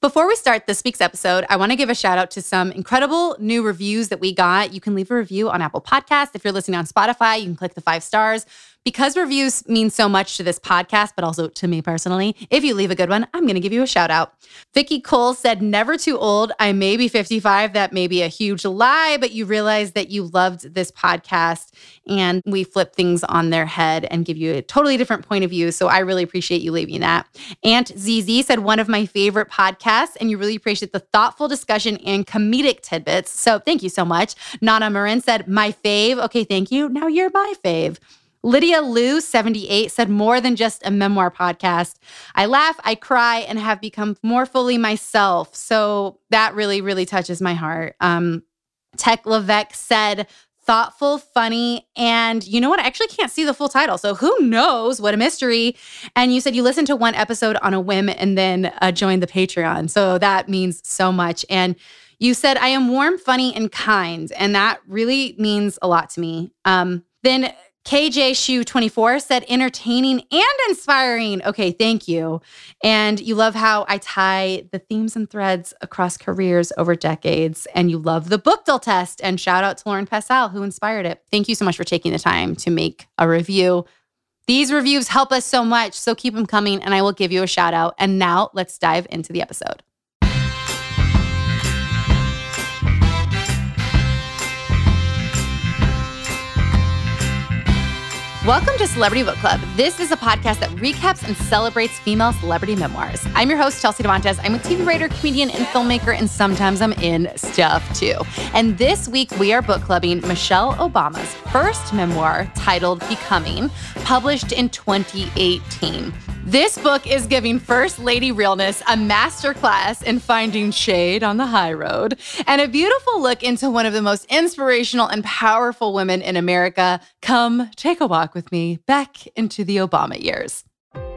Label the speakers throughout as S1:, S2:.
S1: Before we start this week's episode, I want to give a shout out to some incredible new reviews that we got. You can leave a review on Apple Podcasts. If you're listening on Spotify, you can click the five stars because reviews mean so much to this podcast, but also to me personally, if you leave a good one, I'm going to give you a shout out. Vicky Cole said, Never too old. I may be 55. That may be a huge lie, but you realize that you loved this podcast and we flip things on their head and give you a totally different point of view. So I really appreciate you leaving that. Aunt ZZ said, One of my favorite podcasts, and you really appreciate the thoughtful discussion and comedic tidbits. So thank you so much. Nana Marin said, My fave. Okay, thank you. Now you're my fave. Lydia Lou, 78, said more than just a memoir podcast. I laugh, I cry, and have become more fully myself. So that really, really touches my heart. Um, Tech Levesque said, thoughtful, funny, and you know what? I actually can't see the full title. So who knows what a mystery. And you said you listened to one episode on a whim and then uh, joined the Patreon. So that means so much. And you said, I am warm, funny, and kind. And that really means a lot to me. Um, then KJ Shoe 24 said entertaining and inspiring. Okay, thank you. And you love how I tie the themes and threads across careers over decades. And you love the book deal test. And shout out to Lauren Passal, who inspired it. Thank you so much for taking the time to make a review. These reviews help us so much. So keep them coming, and I will give you a shout out. And now let's dive into the episode. Welcome to Celebrity Book Club. This is a podcast that recaps and celebrates female celebrity memoirs. I'm your host, Chelsea Devantez. I'm a TV writer, comedian, and filmmaker, and sometimes I'm in stuff too. And this week we are book clubbing Michelle Obama's first memoir titled Becoming, published in 2018. This book is giving First Lady Realness a masterclass in finding shade on the high road and a beautiful look into one of the most inspirational and powerful women in America. Come take a walk with me back into the Obama years.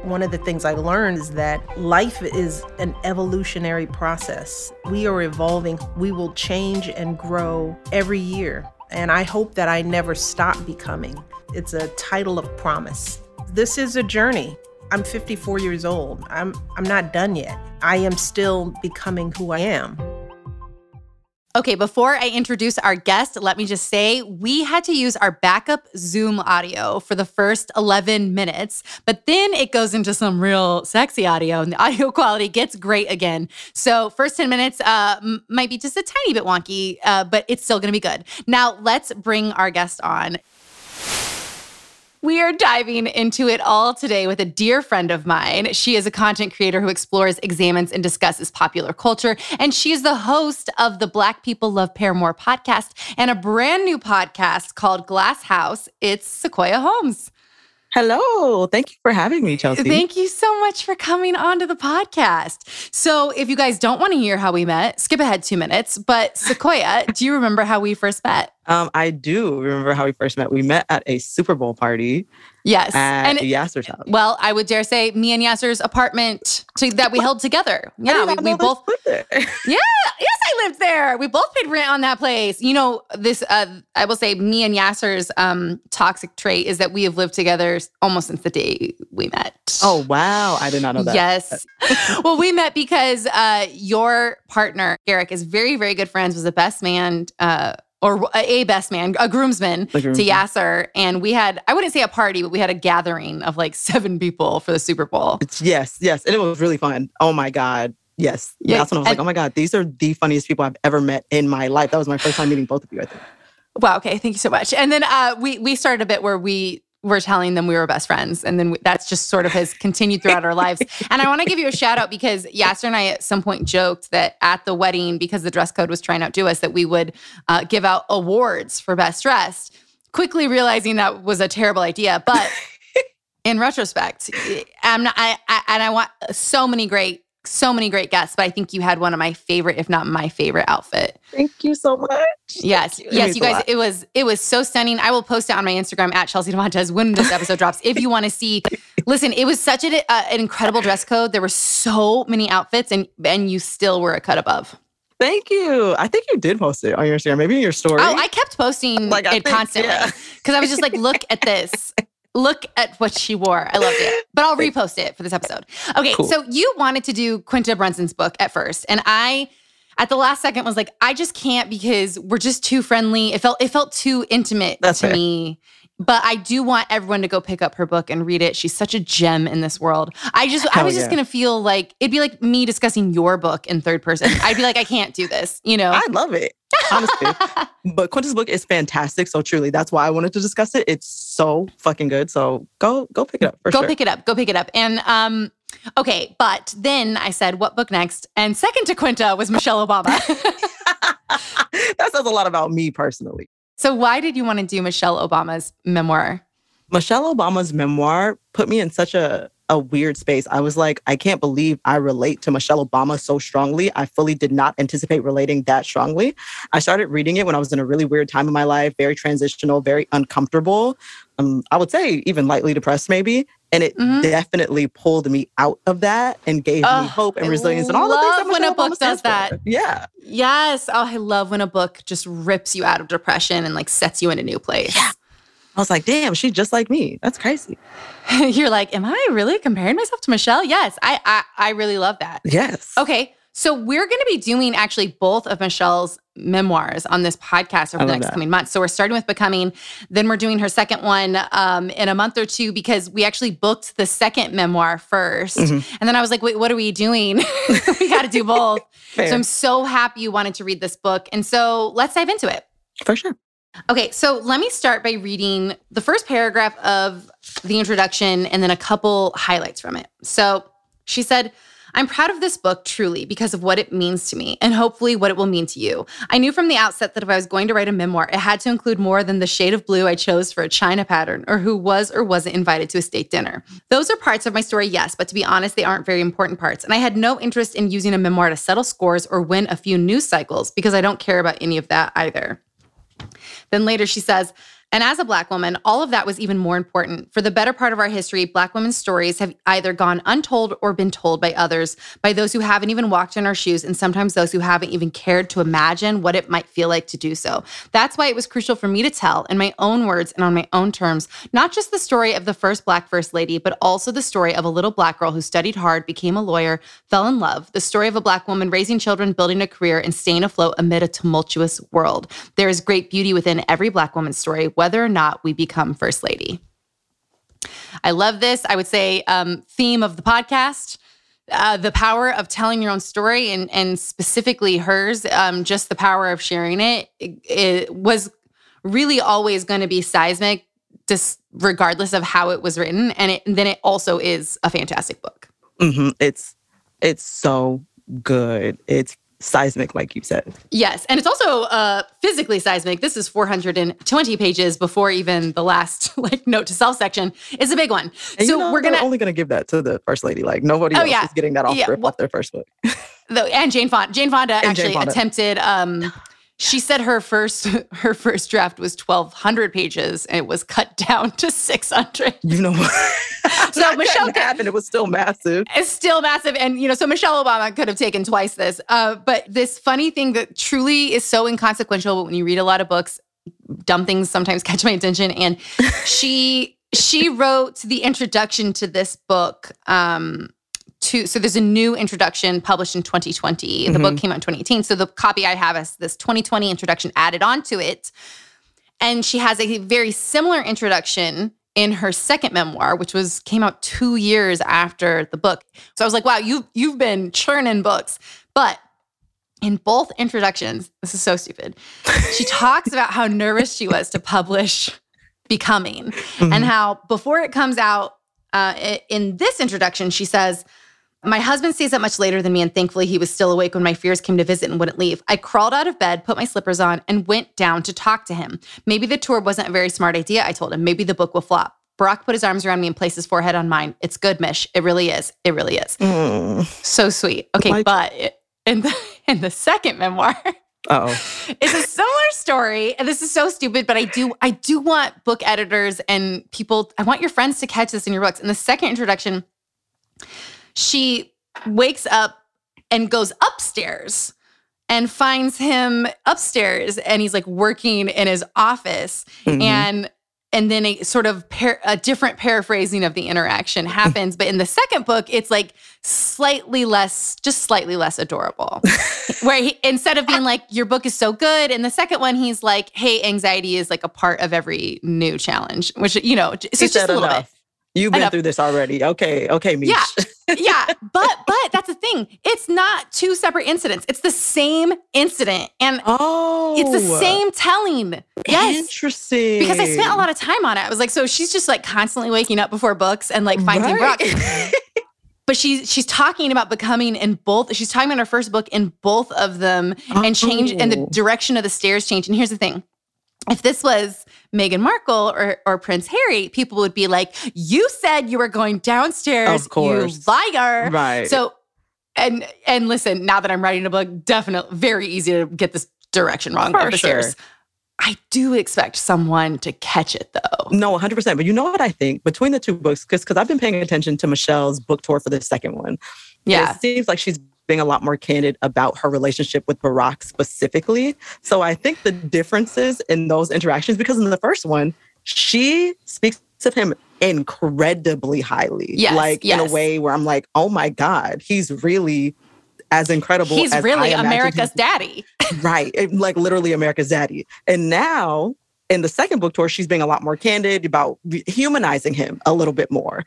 S2: One of the things I learned is that life is an evolutionary process. We are evolving, we will change and grow every year. And I hope that I never stop becoming. It's a title of promise. This is a journey. I'm 54 years old. I'm I'm not done yet. I am still becoming who I am.
S1: Okay, before I introduce our guest, let me just say we had to use our backup Zoom audio for the first 11 minutes, but then it goes into some real sexy audio and the audio quality gets great again. So, first 10 minutes uh, might be just a tiny bit wonky, uh, but it's still gonna be good. Now, let's bring our guest on. We are diving into it all today with a dear friend of mine. She is a content creator who explores, examines, and discusses popular culture. And she is the host of the Black People Love Paramore podcast and a brand new podcast called Glass House. It's Sequoia Holmes.
S3: Hello. Thank you for having me, Chelsea.
S1: Thank you so much for coming onto the podcast. So, if you guys don't want to hear how we met, skip ahead two minutes. But, Sequoia, do you remember how we first met?
S3: Um, I do remember how we first met. We met at a Super Bowl party.
S1: Yes.
S3: At and Yasser's house.
S1: Well, I would dare say me and Yasser's apartment to, that we held together. Yeah, we, we both
S3: lived there.
S1: yeah, yes, I lived there. We both paid rent on that place. You know, this uh, I will say me and Yasser's um, toxic trait is that we have lived together almost since the day we met.
S3: Oh wow, I did not know that.
S1: Yes. well, we met because uh, your partner, Eric, is very, very good friends, was the best man uh, or a best man, a groomsman, groomsman, to Yasser. And we had, I wouldn't say a party, but we had a gathering of like seven people for the Super Bowl.
S3: Yes, yes. And it was really fun. Oh my God. Yes. Yeah, That's when I was and, like, oh my God, these are the funniest people I've ever met in my life. That was my first time meeting both of you, I think.
S1: Wow. Okay. Thank you so much. And then uh, we we started a bit where we we're telling them we were best friends. And then we, that's just sort of has continued throughout our lives. And I want to give you a shout out because Yasser and I at some point joked that at the wedding, because the dress code was trying to outdo us, that we would uh, give out awards for best dressed. Quickly realizing that was a terrible idea. But in retrospect, I'm not, I, I, and I want so many great so many great guests, but I think you had one of my favorite, if not my favorite outfit.
S3: Thank you so much.
S1: Yes.
S3: You.
S1: Yes, you guys, it was it was so stunning. I will post it on my Instagram at Chelsea Devantez when this episode drops. If you want to see, listen, it was such a, uh, an incredible dress code. There were so many outfits and and you still were a cut above.
S3: Thank you. I think you did post it on your Instagram, maybe in your story.
S1: Oh, I kept posting like, it think, constantly because yeah. I was just like, look at this. Look at what she wore. I loved it. But I'll repost it for this episode. Okay, cool. so you wanted to do Quinta Brunson's book at first, and I at the last second was like, I just can't because we're just too friendly. It felt it felt too intimate That's to fair. me. But I do want everyone to go pick up her book and read it. She's such a gem in this world. I just Hell I was just gonna feel like it'd be like me discussing your book in third person. I'd be like, I can't do this, you know.
S3: I love it honestly. but Quinta's book is fantastic. So truly, that's why I wanted to discuss it. It's so fucking good. So go go pick it up.
S1: go
S3: sure.
S1: pick it up. Go pick it up. And um, okay, but then I said, what book next? And second to Quinta was Michelle Obama.
S3: that says a lot about me personally.
S1: So why did you want to do Michelle Obama's memoir?
S3: Michelle Obama's memoir put me in such a a weird space. I was like, I can't believe I relate to Michelle Obama so strongly. I fully did not anticipate relating that strongly. I started reading it when I was in a really weird time in my life, very transitional, very uncomfortable. Um, I would say even lightly depressed, maybe. And it mm-hmm. definitely pulled me out of that and gave me hope and resilience and all the things that
S1: when
S3: a
S1: book does that.
S3: For. Yeah.
S1: Yes. Oh, I love when a book just rips you out of depression and like sets you in a new place.
S3: Yeah. I was like, damn, she's just like me. That's crazy.
S1: You're like, am I really comparing myself to Michelle? Yes, I, I, I really love that.
S3: Yes.
S1: Okay. So we're going to be doing actually both of Michelle's memoirs on this podcast over the next that. coming months. So we're starting with Becoming, then we're doing her second one um, in a month or two because we actually booked the second memoir 1st mm-hmm. and then I was like, wait, what are we doing? we got to do both. so I'm so happy you wanted to read this book, and so let's dive into it.
S3: For sure.
S1: Okay, so let me start by reading the first paragraph of the introduction and then a couple highlights from it. So she said, I'm proud of this book truly because of what it means to me and hopefully what it will mean to you. I knew from the outset that if I was going to write a memoir, it had to include more than the shade of blue I chose for a china pattern or who was or wasn't invited to a state dinner. Those are parts of my story, yes, but to be honest, they aren't very important parts. And I had no interest in using a memoir to settle scores or win a few news cycles because I don't care about any of that either. Then later she says, and as a Black woman, all of that was even more important. For the better part of our history, Black women's stories have either gone untold or been told by others, by those who haven't even walked in our shoes, and sometimes those who haven't even cared to imagine what it might feel like to do so. That's why it was crucial for me to tell, in my own words and on my own terms, not just the story of the first Black First Lady, but also the story of a little Black girl who studied hard, became a lawyer, fell in love, the story of a Black woman raising children, building a career, and staying afloat amid a tumultuous world. There is great beauty within every Black woman's story, whether or not we become First Lady. I love this. I would say um, theme of the podcast. Uh, the power of telling your own story and and specifically hers, um, just the power of sharing it, it, it was really always going to be seismic just regardless of how it was written. And it, then it also is a fantastic book.
S3: hmm It's it's so good. It's seismic, like you said.
S1: Yes, and it's also uh, physically seismic. This is 420 pages before even the last like note to self section is a big one.
S3: And
S1: so
S3: you know,
S1: we're gonna
S3: only gonna give that to the first lady. Like nobody
S1: Oh,
S3: else
S1: yeah.
S3: is getting that off,
S1: Yeah, well-
S3: off their first book.
S1: though, and Jane Fonda. Jane Fonda
S3: And Jane
S1: actually
S3: Fonda.
S1: attempted. Um, she said her first her first draft was 1,200 pages, and it was cut down to 600.
S3: You know what?
S1: So Michelle
S3: and it was still massive.
S1: It's still massive. And, you know, so Michelle Obama could have taken twice this. Uh, but this funny thing that truly is so inconsequential, but when you read a lot of books, dumb things sometimes catch my attention. And she she wrote the introduction to this book. Um, to so there's a new introduction published in 2020. The book came out in 2018. So the copy I have is this 2020 introduction added onto it. And she has a very similar introduction in her second memoir, which was came out two years after the book. So I was like, wow, you you've been churning books. But in both introductions, this is so stupid. She talks about how nervous she was to publish Becoming and how before it comes out, uh, in this introduction, she says, my husband stays up much later than me, and thankfully he was still awake when my fears came to visit and wouldn't leave. I crawled out of bed, put my slippers on, and went down to talk to him. Maybe the tour wasn't a very smart idea, I told him. Maybe the book will flop. Barack put his arms around me and placed his forehead on mine. It's good, Mish. It really is. It really is.
S3: Mm.
S1: So sweet. Okay,
S3: Like-
S1: but in the in the second memoir,
S3: Oh,
S1: it's a similar story and this is so stupid but i do i do want book editors and people i want your friends to catch this in your books in the second introduction she wakes up and goes upstairs and finds him upstairs and he's like working in his office
S3: Mhm.
S1: and and then a sort of par- a different paraphrasing of the interaction happens but in the second book it's like slightly less just slightly less adorable where he, instead of being like your book is so good in the second one he's like hey anxiety is like a part of every new challenge which you know so it's just a little
S3: enough. You've been
S1: Enough.
S3: through this already. Okay, okay, Mish.
S1: Yeah. Yeah but but that's the thing it's not two separate incidents it's the same incident and
S3: Oh,
S1: it's the oh. same telling yes
S3: Interesting.
S1: because I spent a lot of time on it. I was like, so she's just like constantly waking up before books and like finding
S3: Right.
S1: But she's she's talking about becoming in both. She's talking about her first book in both of them and change and the
S3: Oh.
S1: direction of the stairs change. And here's the thing. If this was Meghan Markle or, or Prince Harry, people would be like, "You said you were going downstairs,
S3: Of course.
S1: you liar!"
S3: Right.
S1: So, and and listen, now that I'm writing a book, definitely very easy to get this direction wrong
S3: For sure.
S1: I do expect someone to catch it though.
S3: No, 100%. But you know what I think? Between the two books, because I've been paying attention to Michelle's book tour for the second one.
S1: Yeah.
S3: It seems like she's being a lot more candid about her relationship with Barack specifically. So I think the differences in those interactions, because in the first one, she speaks of him incredibly highly.
S1: Yes,
S3: Like in a way where I'm like, oh my God, he's really as incredible
S1: He's
S3: as
S1: really America's daddy.
S3: right like literally america's daddy and now in the second book tour she's being a lot more candid about humanizing him a little bit more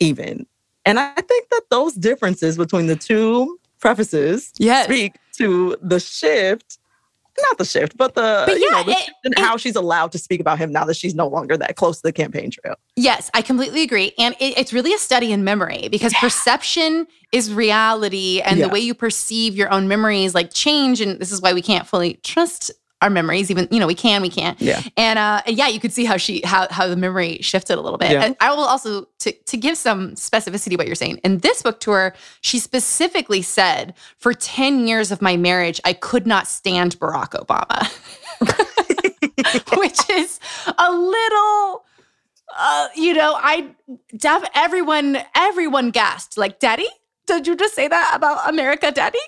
S3: even and i think that those differences between the two prefaces
S1: Yes.
S3: speak to the shift not the shift but the
S1: But
S3: you
S1: yeah,
S3: know, the
S1: it-
S3: in
S1: it-
S3: how she's allowed to speak about him now that she's no longer that close to the campaign trail
S1: Yes, I completely agree. And it, it's really a study in memory because perception is reality and
S3: Yeah.
S1: the way you perceive your own memories like change. And this is why we can't fully trust our memories, even, you know, we can, we can't.
S3: yeah
S1: And uh, yeah, you could see how she how how the memory shifted a little bit.
S3: Yeah.
S1: And I will also to to give some specificity what you're saying. In this book tour, she specifically said, "For ten years of my marriage, I could not stand Barack Obama," which is a little. Uh, you know, I def- everyone everyone gasped like, "Daddy, did you just say that about America, Daddy?"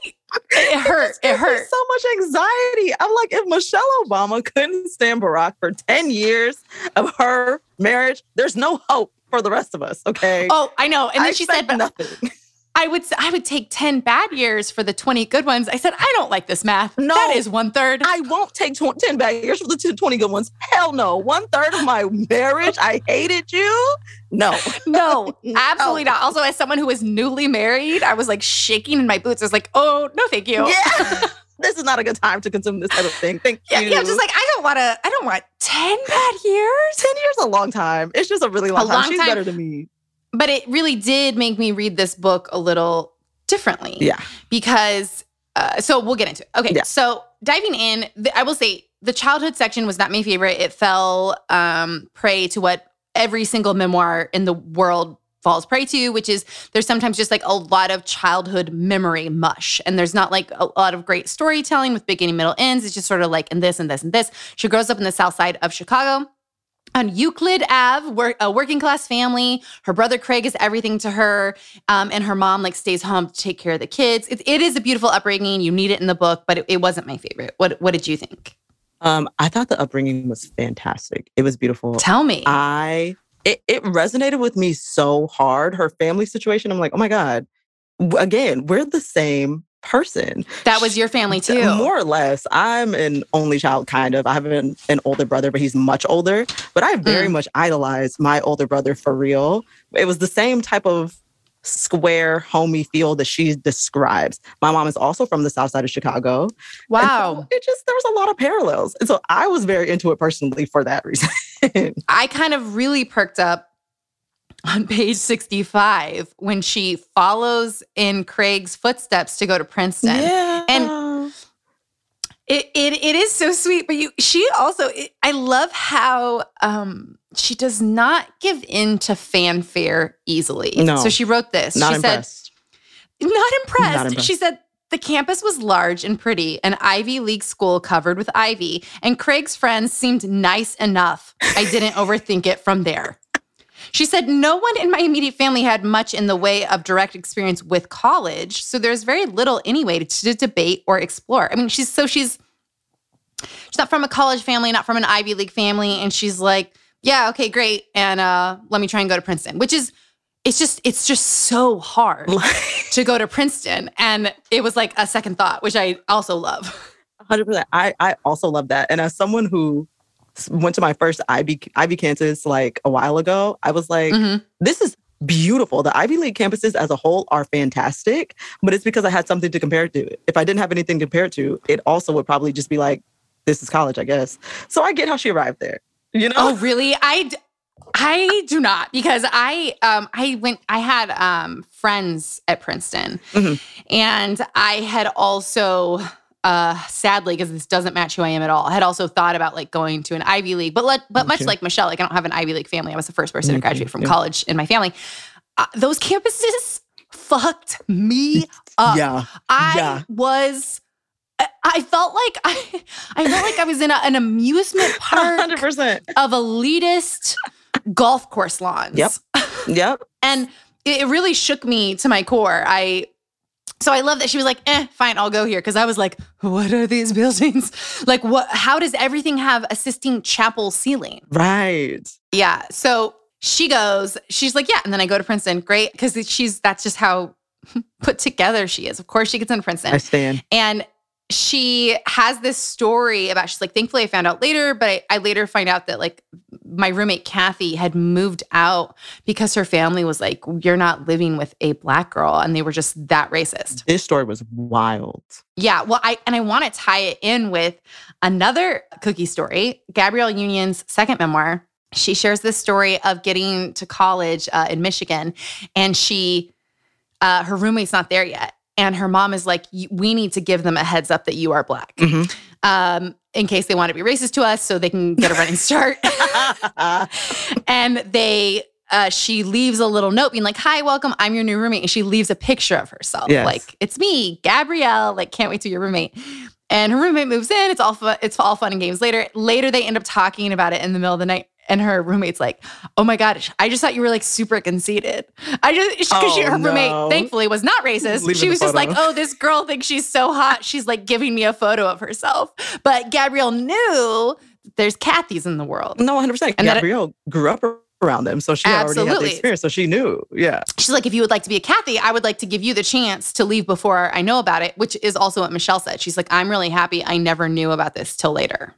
S1: It hurt. It hurt.
S3: so much anxiety. I'm like, if Michelle Obama couldn't stand Barack for 10 years of her marriage, there's no hope for the rest of us. Okay.
S1: Oh, I know. And then
S3: I
S1: she said,
S3: nothing.
S1: I would I would take 10 bad years for the 20 good ones. I said, I don't like this math.
S3: No.
S1: that is one third.
S3: I won't take tw- 10 bad years for the two- 20 good ones. Hell no. One third of my marriage, I hated you. No.
S1: No,
S3: No.
S1: absolutely not. Also, as someone who was newly married, I was like shaking in my boots. I was like, oh, no, thank you.
S3: Yeah. this is not a good time to consume this type of thing. Thank
S1: Yeah,
S3: you.
S1: yeah, just like I don't want to. I don't want ten bad years.
S3: 10 years is a long time. It's just a really long
S1: A
S3: time.
S1: long
S3: She's
S1: time.
S3: better than me.
S1: But it really did make me read this book a little differently.
S3: Yeah.
S1: because uh, so we'll get into it. Okay,
S3: Yeah.
S1: so diving in, the, I will say the childhood section was not my favorite. It fell um, prey to what every single memoir in the world falls prey to, which is there's sometimes just like a lot of childhood memory mush, and there's not like a lot of great storytelling with beginning, middle, ends. It's just sort of like and this and this and this. She grows up in the South Side of Chicago on Euclid Ave, work, a working class family. Her brother Craig is everything to her, um, and her mom like stays home to take care of the kids. It, it is a beautiful upbringing. You need it in the book, but it, it wasn't my favorite. What What did you think?
S3: Um, I thought the upbringing was fantastic. It was beautiful.
S1: Tell me.
S3: I it, it resonated with me so hard. Her family situation. I'm like, oh my God. Again, we're the same person.
S1: that was your family too.
S3: More or less. I'm an only child, kind of. I have an, an older brother, but he's much older. But I very
S1: Mm.
S3: much idolized my older brother for real. It was the same type of square, homey feel that she describes. My mom is also from the south side of Chicago. And so
S1: wow.
S3: it just, there was a lot of parallels. And so I was very into it personally for that reason.
S1: I kind of really perked up on page 65 when she follows in Craig's footsteps to go to Princeton.
S3: yeah.
S1: And- It, it it is so sweet, but you she also it, I love how um she does not give in to fanfare easily.
S3: No.
S1: So she wrote this.
S3: not
S1: she
S3: impressed.
S1: said not impressed.
S3: Not impressed.
S1: She said the campus was large and pretty, an Ivy League school covered with ivy, and Craig's friends seemed nice enough. I didn't overthink it from there. She said, No one in my immediate family had much in the way of direct experience with college. So there's very little anyway to, to debate or explore. I mean, she's so she's she's not from a college family, not from an Ivy League family. And she's like, Yeah, okay, great. And uh, let me try and go to Princeton, which is it's just it's just so hard to go to Princeton. And it was like a second thought, which I also love.
S3: Hundred percent. I I also love that. And as someone who went to my first Ivy Ivy campus like a while ago, I was like,
S1: Mhm.
S3: this is beautiful. The Ivy League campuses as a whole are fantastic, but it's because I had something to compare it to. If I didn't have anything to compare it to, it also would probably just be like, this is college, I guess. So I get how she arrived there. You know?
S1: Oh, really? I d- I do not because I um I went I had um friends at Princeton
S3: Mhm.
S1: and I had also uh sadly because this doesn't match who I am at all. I had also thought about like going to an Ivy League, but let, but
S3: Me
S1: much like Michelle, like I don't have an Ivy League family. I was the first person
S3: Me
S1: to graduate from
S3: yeah.
S1: college in my family. Uh, those campuses fucked me up.
S3: yeah.
S1: I
S3: Yeah.
S1: was I- I felt like I I felt like I was in a, an amusement park
S3: Hundred percent.
S1: of elitist golf course lawns.
S3: Yep. Yep.
S1: And it, it really shook me to my core. I so I love that she was like, eh, fine, I'll go here. Cause I was like, what are these buildings? Like what how does everything have a Sistine Chapel ceiling?
S3: Right.
S1: Yeah. So she goes, she's like, yeah. And then I go to Princeton. Great. Cause she's that's just how put together she is. Of course she gets into Princeton.
S3: I stand.
S1: And she has this story about she's like, thankfully I found out later, but I, I later find out that like my roommate Kathy had moved out because her family was like, You're not living with a black girl. And they were just that racist.
S3: This story was wild.
S1: Yeah. Well, I and I want to tie it in with another cookie story, Gabrielle Union's second memoir. She shares this story of getting to college uh, in Michigan, and she, uh, her roommate's not there yet, and her mom is like, "We need to give them a heads up that you are black,
S3: Mhm.
S1: um, in case they want to be racist to us, so they can get a running start." and they uh, she leaves a little note being like, "Hi, welcome. I'm your new roommate." And she leaves a picture of herself,
S3: Yes.
S1: like, "It's me, Gabrielle. Like, can't wait to your roommate." And her roommate moves in. It's all fun. It's all fun and games. Later, later they end up talking about it in the middle of the night. And her roommate's like, "Oh my god, I just thought you were like super conceited. I just because she
S3: Oh,
S1: her roommate thankfully was not racist.
S3: Leaving
S1: she was just like, oh, this girl thinks she's so hot. She's like giving me a photo of herself. But Gabrielle knew there's Kathy's in the world.
S3: No, 100%.
S1: And
S3: Gabrielle grew up around them. So she already had
S1: Absolutely.
S3: the experience. So she knew. Yeah.
S1: She's like, if you would like to be a Kathy, I would like to give you the chance to leave before I know about it, which is also what Michelle said. She's like, I'm really happy I never knew about this till later.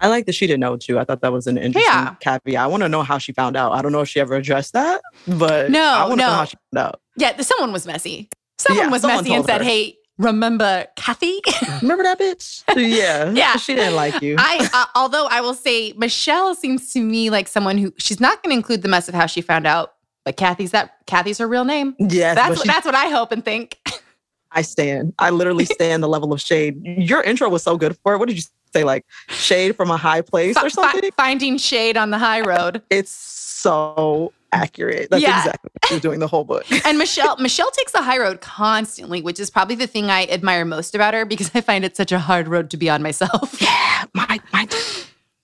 S3: I like that she didn't know too. I thought that was an interesting
S1: Yeah.
S3: caveat. I want to know how she found out. I don't know if she ever addressed that, but
S1: No,
S3: I want to
S1: no.
S3: know how she found out.
S1: Yeah, someone was messy. Someone
S3: Yeah,
S1: was
S3: someone
S1: messy and said,
S3: her.
S1: hey, remember Kathy?
S3: Remember that bitch? Yeah.
S1: Yeah.
S3: She didn't like you.
S1: I, uh, although I will say, Michelle seems to me like someone who she's not going to include the mess of how she found out, but Kathy's that Kathy's her real name.
S3: yes.
S1: That's what,
S3: she-
S1: that's what I hope and think.
S3: I stand. I literally stand the level of shade. Your intro was so good for it. What did you say? Like shade from a high place or something?
S1: fi- finding shade on the high road.
S3: It's so accurate. That's
S1: Yeah.
S3: exactly what you're doing the whole book.
S1: And Michelle, Michelle takes the high road constantly, which is probably the thing I admire most about her because I find it such a hard road to be on myself.
S3: yeah, my, my,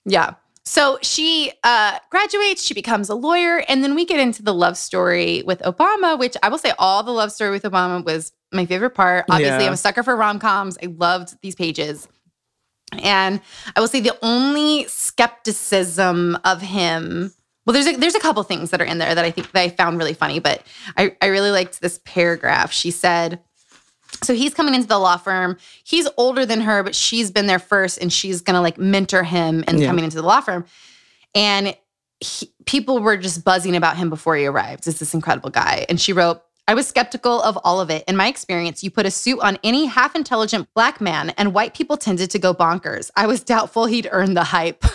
S1: Yeah. So she uh, graduates, she becomes a lawyer, and then we get into the love story with Obama, which I will say all the love story with Obama was my favorite part. Obviously,
S3: Yeah.
S1: I'm a sucker for rom coms. I loved these pages. And I will say the only skepticism of him, well, there's a, there's a couple things that are in there that I think that I found really funny, but I, I really liked this paragraph. She said, so he's coming into the law firm. He's older than her, but she's been there first and she's going to like mentor him and
S3: Yeah.
S1: coming into the law firm. And he, people were just buzzing about him before he arrived. Is this incredible guy? And she wrote, I was skeptical of all of it. In my experience, you put a suit on any half intelligent black man, and white people tended to go bonkers. I was doubtful he'd earn the hype. it's,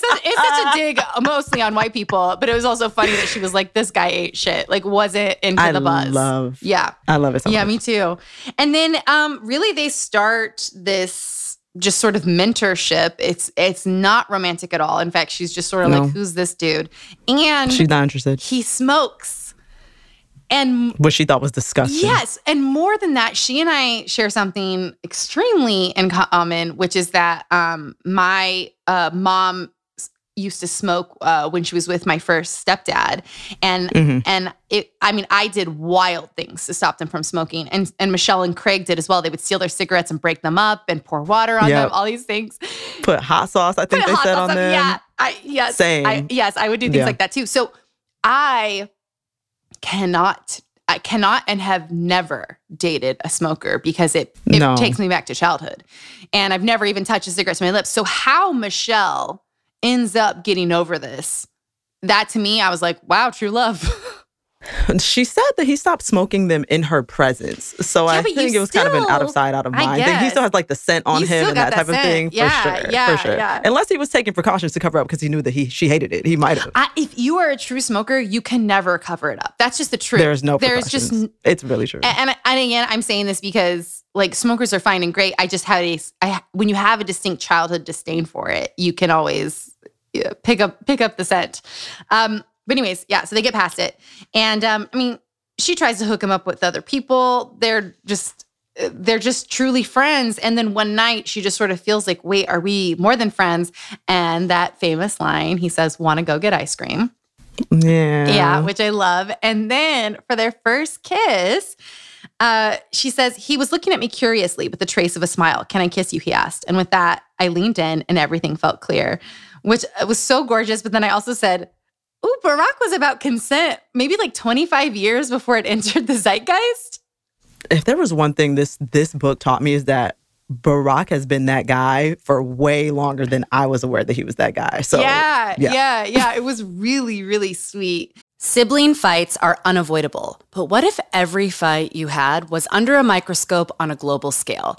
S1: such, it's such a dig mostly on white people, but it was also funny that she was like, this guy ate shit, like, wasn't into
S3: I
S1: the buzz.
S3: love,
S1: yeah.
S3: I love it so
S1: Yeah,
S3: much.
S1: me too. And then um really they start this just sort of mentorship. It's it's not romantic at all. In fact, she's just sort of
S3: No.
S1: like who's this dude? And
S3: She's not interested.
S1: he smokes. And
S3: What she thought was disgusting.
S1: yes, and more than that, she and I share something extremely in common, which is that um my uh mom used to smoke uh, when she was with my first stepdad and
S3: Mhm.
S1: and it i mean i did wild things to stop them from smoking and and michelle and craig did as well they would steal their cigarettes and break them up and pour water on
S3: Yep.
S1: them all these things
S3: Put hot sauce, I think
S1: Put
S3: they said on them.
S1: yeah i yes
S3: Same.
S1: I, yes i would do things
S3: Yeah.
S1: like that too so i cannot I cannot and have never dated a smoker because it it
S3: No.
S1: takes me back to childhood. And I've never even touched a cigarette to my lips. So how Michelle ends up getting over this, that to me, I was like, wow, true love.
S3: She said that he stopped smoking them in her presence. So
S1: Yeah,
S3: I think it was kind of an out of sight, out of
S1: I
S3: mind thing. He still has like the scent on
S1: You
S3: him and
S1: got
S3: that type
S1: that
S3: of thing.
S1: Yeah,
S3: for sure.
S1: yeah,
S3: for sure.
S1: yeah.
S3: Unless he was taking precautions to cover up because he knew that he she hated it. He might have.
S1: If you are a true smoker, you can never cover it up. That's just the truth.
S3: There's no
S1: There's just
S3: it's really true.
S1: and, and again, I'm saying this because like smokers are fine and great. I just had a I, when you have a distinct childhood disdain for it, you can always yeah, pick up pick up the scent. Um, but anyways, yeah. So they get past it, and um, I mean, she tries to hook him up with other people. They're just they're just truly friends. And then one night, she just sort of feels like, wait, are we more than friends? And that famous line, he says, "Want to go get ice cream?"
S3: yeah.
S1: Yeah, which I love. And then for their first kiss, uh, she says, he was looking at me curiously with a trace of a smile. Can I kiss you? He asked. And with that, I leaned in and everything felt clear, which was so gorgeous. But then I also said, Ooh, Barack was about consent maybe like 25 years before it entered the zeitgeist.
S3: If there was one thing this this book taught me is that Barack has been that guy for way longer than I was aware that he was that guy. So
S1: yeah,
S3: yeah.
S1: yeah, yeah. It was really, really sweet.
S4: Sibling fights are unavoidable, but what if every fight you had was under a microscope on a global scale?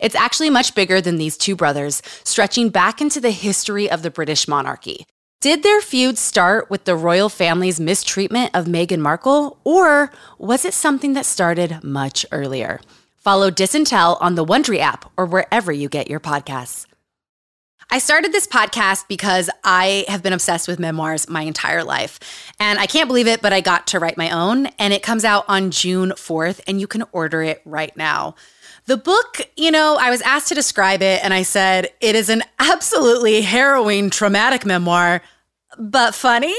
S4: It's actually much bigger than these two brothers, stretching back into the history of the British monarchy. Did their feud start with the royal family's mistreatment of Meghan Markle, or was it something that started much earlier? Follow Disintel on the Wondery app or wherever you get your podcasts. I started this podcast because I have been obsessed with memoirs my entire life. And I can't believe it, but I got to write my own, and it comes out on June 4th, and you can order it right now. The book, you know, I was asked to describe it, and I said, it is an absolutely harrowing, traumatic memoir
S1: but funny.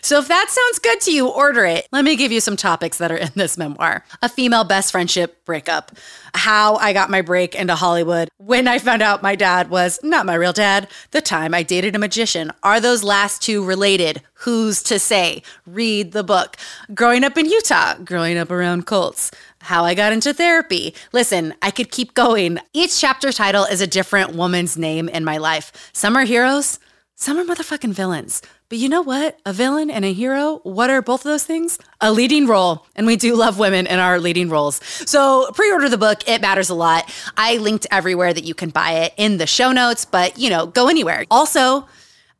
S1: So if that sounds good to you, order it. Let me give you some topics that are in this memoir a female best friendship breakup, how I got my break into Hollywood, when I found out my dad was not my real dad, the time I dated a magician. Are those last two related? Who's to say? Read the book. Growing up in Utah, growing up around cults how I got into therapy. Listen, I could keep going. Each chapter title is a different woman's name in my life. Some are heroes, some are motherfucking villains. But you know what? A villain and a hero, what are both of those things? A leading role. And we do love women in our leading roles. So pre order the book. It matters a lot. I linked everywhere that you can buy it in the show notes, but you know, go anywhere. Also,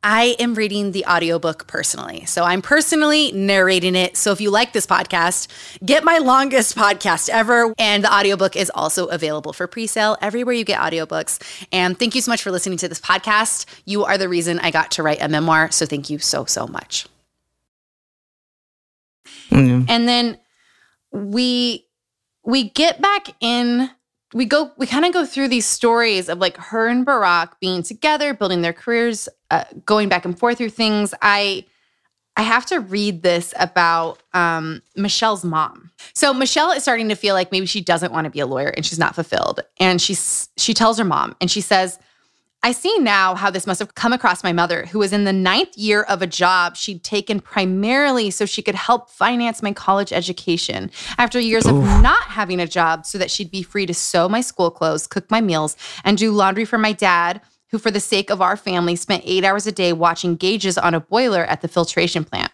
S1: I am reading the audiobook personally. So I'm personally narrating it. So if you like this podcast, get my longest podcast ever. And the audiobook is also available for pre-sale everywhere you get audiobooks. And thank you so much for listening to this podcast. You are the reason I got to write a memoir. So thank you so, so much. Mm-hmm. And then we we get back in we go we kind of go through these stories of like her and Barack being together, building their careers, uh, going back and forth through things. I I have to read this about um, Michelle's mom. So Michelle is starting to feel like maybe she doesn't want to be a lawyer and she's not fulfilled. And she's she tells her mom and she says, I see now how this must have come across my mother, who was in the ninth year of a job she'd taken primarily so she could help finance my college education. After years Oof. of not having a job, so that she'd be free to sew my school clothes, cook my meals, and do laundry for my dad, who, for the sake of our family, spent eight hours a day watching gauges on a boiler at the filtration plant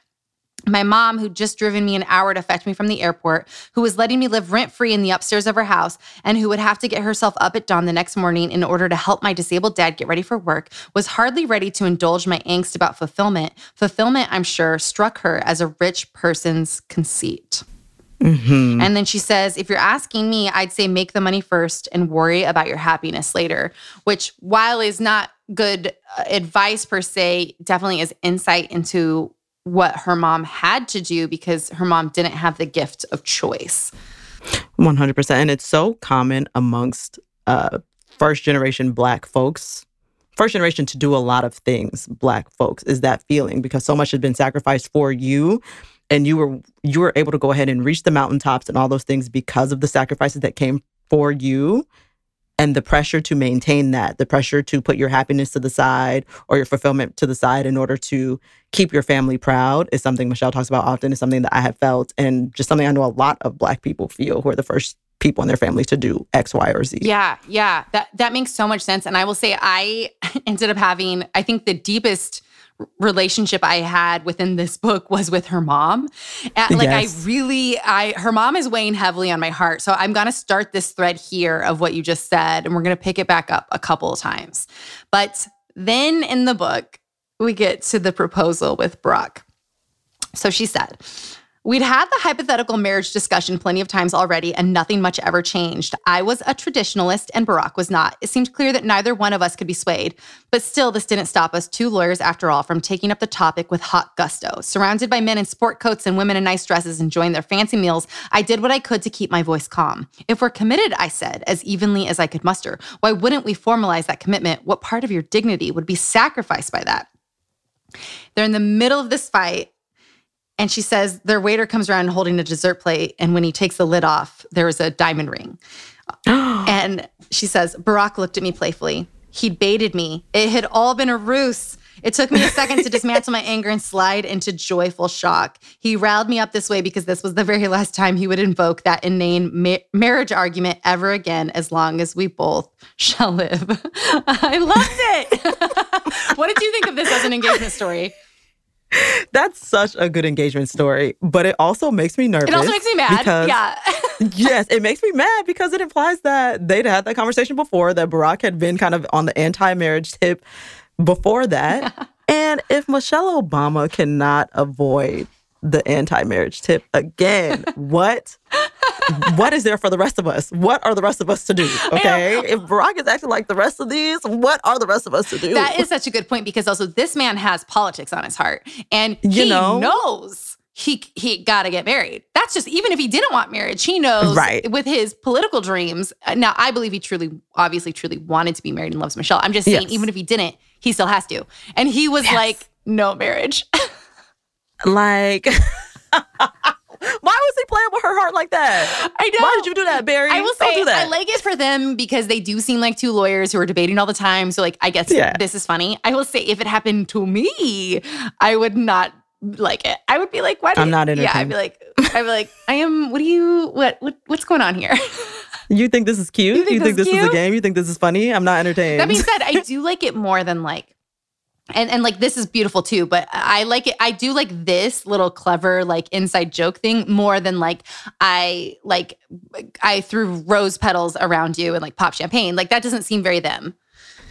S1: my mom, who'd just driven me an hour to fetch me from the airport, who was letting me live rent free in the upstairs of her house, and who would have to get herself up at dawn the next morning in order to help my disabled dad get ready for work, was hardly ready to indulge my angst about fulfillment. Fulfillment, I'm sure, struck her as a rich person's conceit. Mm-hmm. And then she says, if you're asking me, I'd say make the money first and worry about your happiness later, which, while is not good uh, advice per se, definitely is insight into what her mom had to do because her mom didn't have the gift of choice.
S3: 100%. And it's so common amongst uh, first generation Black folks, first generation to do a lot of things, Black folks, is that feeling because so much has been sacrificed for you. And you were you were able to go ahead and reach the mountaintops and all those things because of the sacrifices that came for you and the pressure to maintain that, the pressure to put your happiness to the side or your fulfillment to the side in order to keep your family proud is something Michelle talks about often, is something that I have felt and just something I know a lot of Black people feel who are the first people in their families to do X, Y, or Z.
S5: Yeah, yeah. That that makes so much sense. And I will say I ended up having, I think the deepest relationship I had within this book was with her mom. And like yes. I really I her mom is weighing heavily on my heart. So I'm going to start this thread here of what you just said and we're going to pick it back up a couple of times. But then in the book we get to the proposal with Barack. So she said, We'd had the hypothetical marriage discussion plenty of times already, and nothing much ever changed. I was a traditionalist, and Barack was not. It seemed clear that neither one of us could be swayed. But still, this didn't stop us, two lawyers after all, from taking up the topic with hot gusto. Surrounded by men in sport coats and women in nice dresses enjoying their fancy meals, I did what I could to keep my voice calm. If we're committed, I said, as evenly as I could muster, why wouldn't we formalize that commitment? What part of your dignity would be sacrificed by that? They're in the middle of this fight and she says their waiter comes around holding a dessert plate. And when he takes the lid off, there is a diamond ring. and she says, Barack looked at me playfully. He'd baited me. It had all been a ruse. It took me a second to dismantle my anger and slide into joyful shock. He riled me up this way because this was the very last time he would invoke that inane ma- marriage argument ever again, as long as we both shall live. I loved it. what did you think of this as an engagement story?
S3: That's such a good engagement story, but it also makes me nervous.
S5: It also makes me mad. Because, yeah.
S3: yes, it makes me mad because it implies that they'd had that conversation before, that Barack had been kind of on the anti marriage tip before that. Yeah. And if Michelle Obama cannot avoid the anti-marriage tip again. what? what is there for the rest of us? What are the rest of us to do? Okay. If Barack is acting like the rest of these, what are the rest of us to do?
S5: That is such a good point because also this man has politics on his heart. And he know, knows he he got to get married. That's just even if he didn't want marriage, he knows right. with his political dreams. Uh, now, I believe he truly, obviously, truly wanted to be married and loves Michelle. I'm just saying, yes. even if he didn't, he still has to. And he was yes. like,
S1: no marriage.
S3: like Why was he playing with her heart like that?
S1: I know.
S3: Why did you do that, Barry?
S1: I will
S3: Don't
S1: say
S3: do that.
S1: I like it for them because they do seem like two lawyers who are debating all the time. So like I guess
S3: Yeah.
S1: this is funny. I will say if it happened to me, I would not like it. I would be like, why do
S3: I'm not
S1: Yeah, I'd be like, I'd be like, I am what do you what, what what's going on here?
S3: You think this is cute?
S1: You think
S3: you think
S1: this
S3: this
S1: is
S3: is a game? You think this is funny? I'm not entertained.
S1: That being said, I do like it more than like and and like this is beautiful too, but I like it. I do like this little clever like inside joke thing more than like I like I threw rose petals around you and like pop champagne. Like that doesn't seem very them.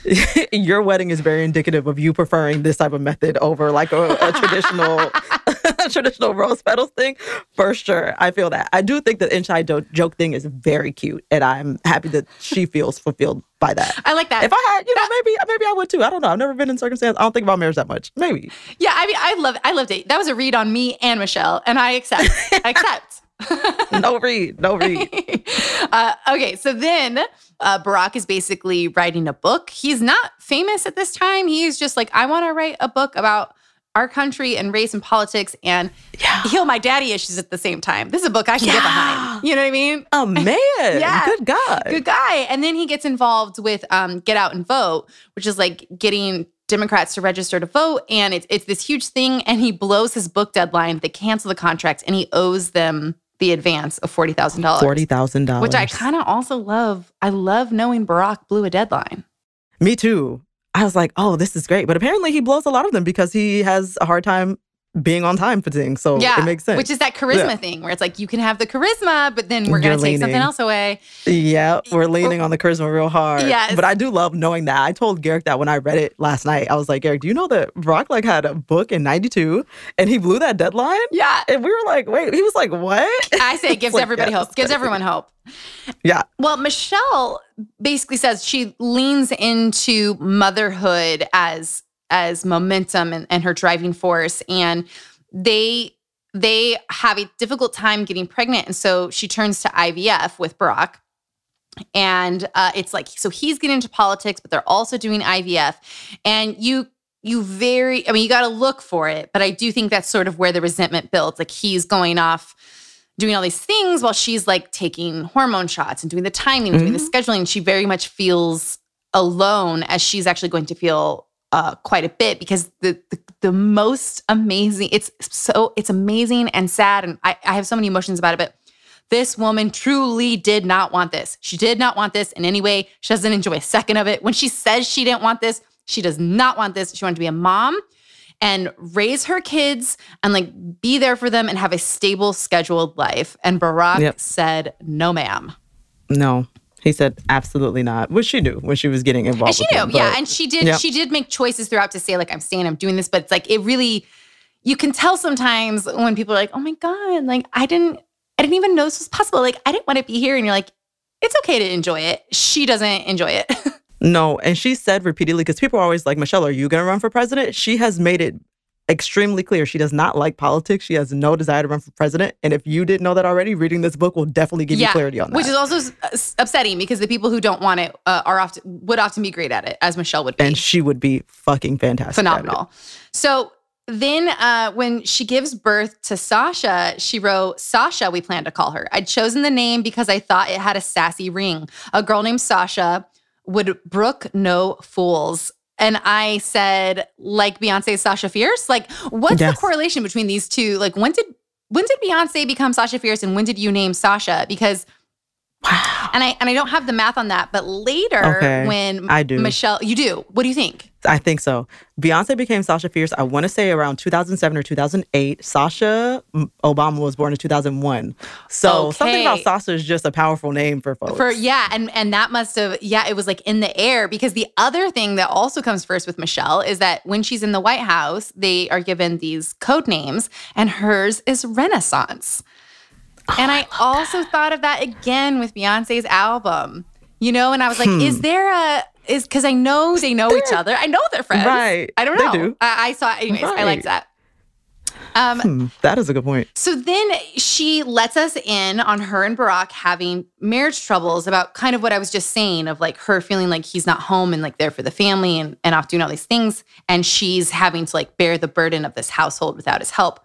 S3: Your wedding is very indicative of you preferring this type of method over like a, a traditional traditional rose petals thing. For sure. I feel that. I do think the inside jo- joke thing is very cute. And I'm happy that she feels fulfilled by that.
S1: I like that.
S3: If I had, you know, maybe maybe I would too. I don't know. I've never been in circumstance. I don't think about marriage that much. Maybe.
S1: yeah, I mean, I love, I loved it. That was a read on me and Michelle, and I accept. I accept.
S3: No read. No read.
S1: uh, okay, so then uh, Barack is basically writing a book. He's not famous at this time. He's just like, I want to write a book about our country and race and politics and
S3: Yeah.
S1: heal my daddy issues at the same time. This is a book I can get behind. You know what I mean?
S3: A man.
S1: Yeah.
S3: Good God.
S1: Good guy. And then he gets involved with um, Get Out and Vote, which is like getting Democrats to register to vote. And it's, it's this huge thing. And he blows his book deadline. They cancel the contract and he owes them the advance of $40,000.
S3: Forty thousand dollars.
S1: Which I kind of also love. I love knowing Barack blew a deadline.
S3: Me too. I was like, oh, this is great. But apparently he blows a lot of them because he has a hard time being on time for things. So
S1: yeah.
S3: it makes sense.
S1: Which is that charisma
S3: Yeah.
S1: thing where it's like you can have the charisma, but then we're going to take something else away.
S3: yeah, we're leaning on the charisma real hard.
S1: Yes.
S3: But I do love knowing that. I told Garrick that when I read it last night. I was like, Garrick, do you know that Barack like had a book in 92 and he blew that deadline?
S1: Yeah.
S3: And we were like, wait, he was like, what?
S1: I say it gives
S3: Like,
S1: everybody
S3: yeah,
S1: hope, gives everyone hope.
S3: Yeah.
S1: Well, Michelle basically says she leans into motherhood as as momentum and, and her driving force. And they they have a difficult time getting pregnant. And so she turns to IVF with Barack. And uh, it's like, so he's getting into politics, but they're also doing IVF. And you you very, I mean, you got to look for it, but I do think that's sort of where the resentment builds. Like he's going off doing all these things while she's like taking hormone shots and doing the timing and doing the scheduling. She very much feels alone as she's actually going to feel uh, quite a bit because the, the the most amazing it's so it's amazing and sad and I, I have so many emotions about it but this woman truly did not want this. She did not want this in any way. She doesn't enjoy a second of it. When she says she didn't want this she does not want this. She wanted to be a mom and raise her kids and like be there for them and have a stable scheduled life. And barack
S3: Yep.
S1: said no ma'am.
S3: No. He said absolutely not, which she knew when she was getting involved.
S1: and she knew
S3: him,
S1: yeah
S3: but-
S1: and she did
S3: Yeah.
S1: she did make choices throughout to say like i'm staying i'm doing this but it's like it really you can tell sometimes when people are like oh my god like i didn't i didn't even know this was possible like i didn't want to be here and you're like it's okay to enjoy it she doesn't enjoy it
S3: No, and she said repeatedly because people are always like, Michelle, are you going to run for president? She has made it extremely clear she does not like politics. She has no desire to run for president. And if you didn't know that already, reading this book will definitely give you clarity on that.
S1: which is also s- upsetting because the people who don't want it uh, are often would often be great at it as michelle would be
S3: and she would be fucking fantastic.
S1: phenomenal. So then uh, when she gives birth to Sasha, she wrote, Sasha, we plan to call her. I'd chosen the name because I thought it had a sassy ring. A girl named Sasha would brook no fools. And I said, like Beyonce, Sasha Fierce? Like, what's
S3: Yes.
S1: the correlation between these two? Like, when did when did Beyonce become Sasha Fierce and when did you name Sasha? Because
S3: Wow.
S1: and I and I don't have the math on that, but later
S3: Okay,
S1: when
S3: I do.
S1: Michelle, you do. What do you think?
S3: I think so. Beyonce became Sasha Fierce, I want to say around 2007 or 2008. Sasha mm, Obama was born in 2001. So something about Sasha is just a powerful name for folks.
S1: For yeah, and and that must have yeah, it was like in the air because the other thing that also comes first with Michelle is that when she's in the White House, they are given these code names, and hers is Renaissance. And I, also thought of that again with Beyonce's album, you know, and I was like, is there a is because I know they know each other. I know they're friends.
S3: Right.
S1: I don't
S3: They
S1: know.
S3: do.
S1: I, I saw anyways. I liked that. Um,
S3: Hmm, that is a good point.
S1: So then she lets us in on her and Barack having marriage troubles about kind of what I was just saying of like her feeling like he's not home and like there for the family and, and off doing all these things. And she's having to like bear the burden of this household without his help.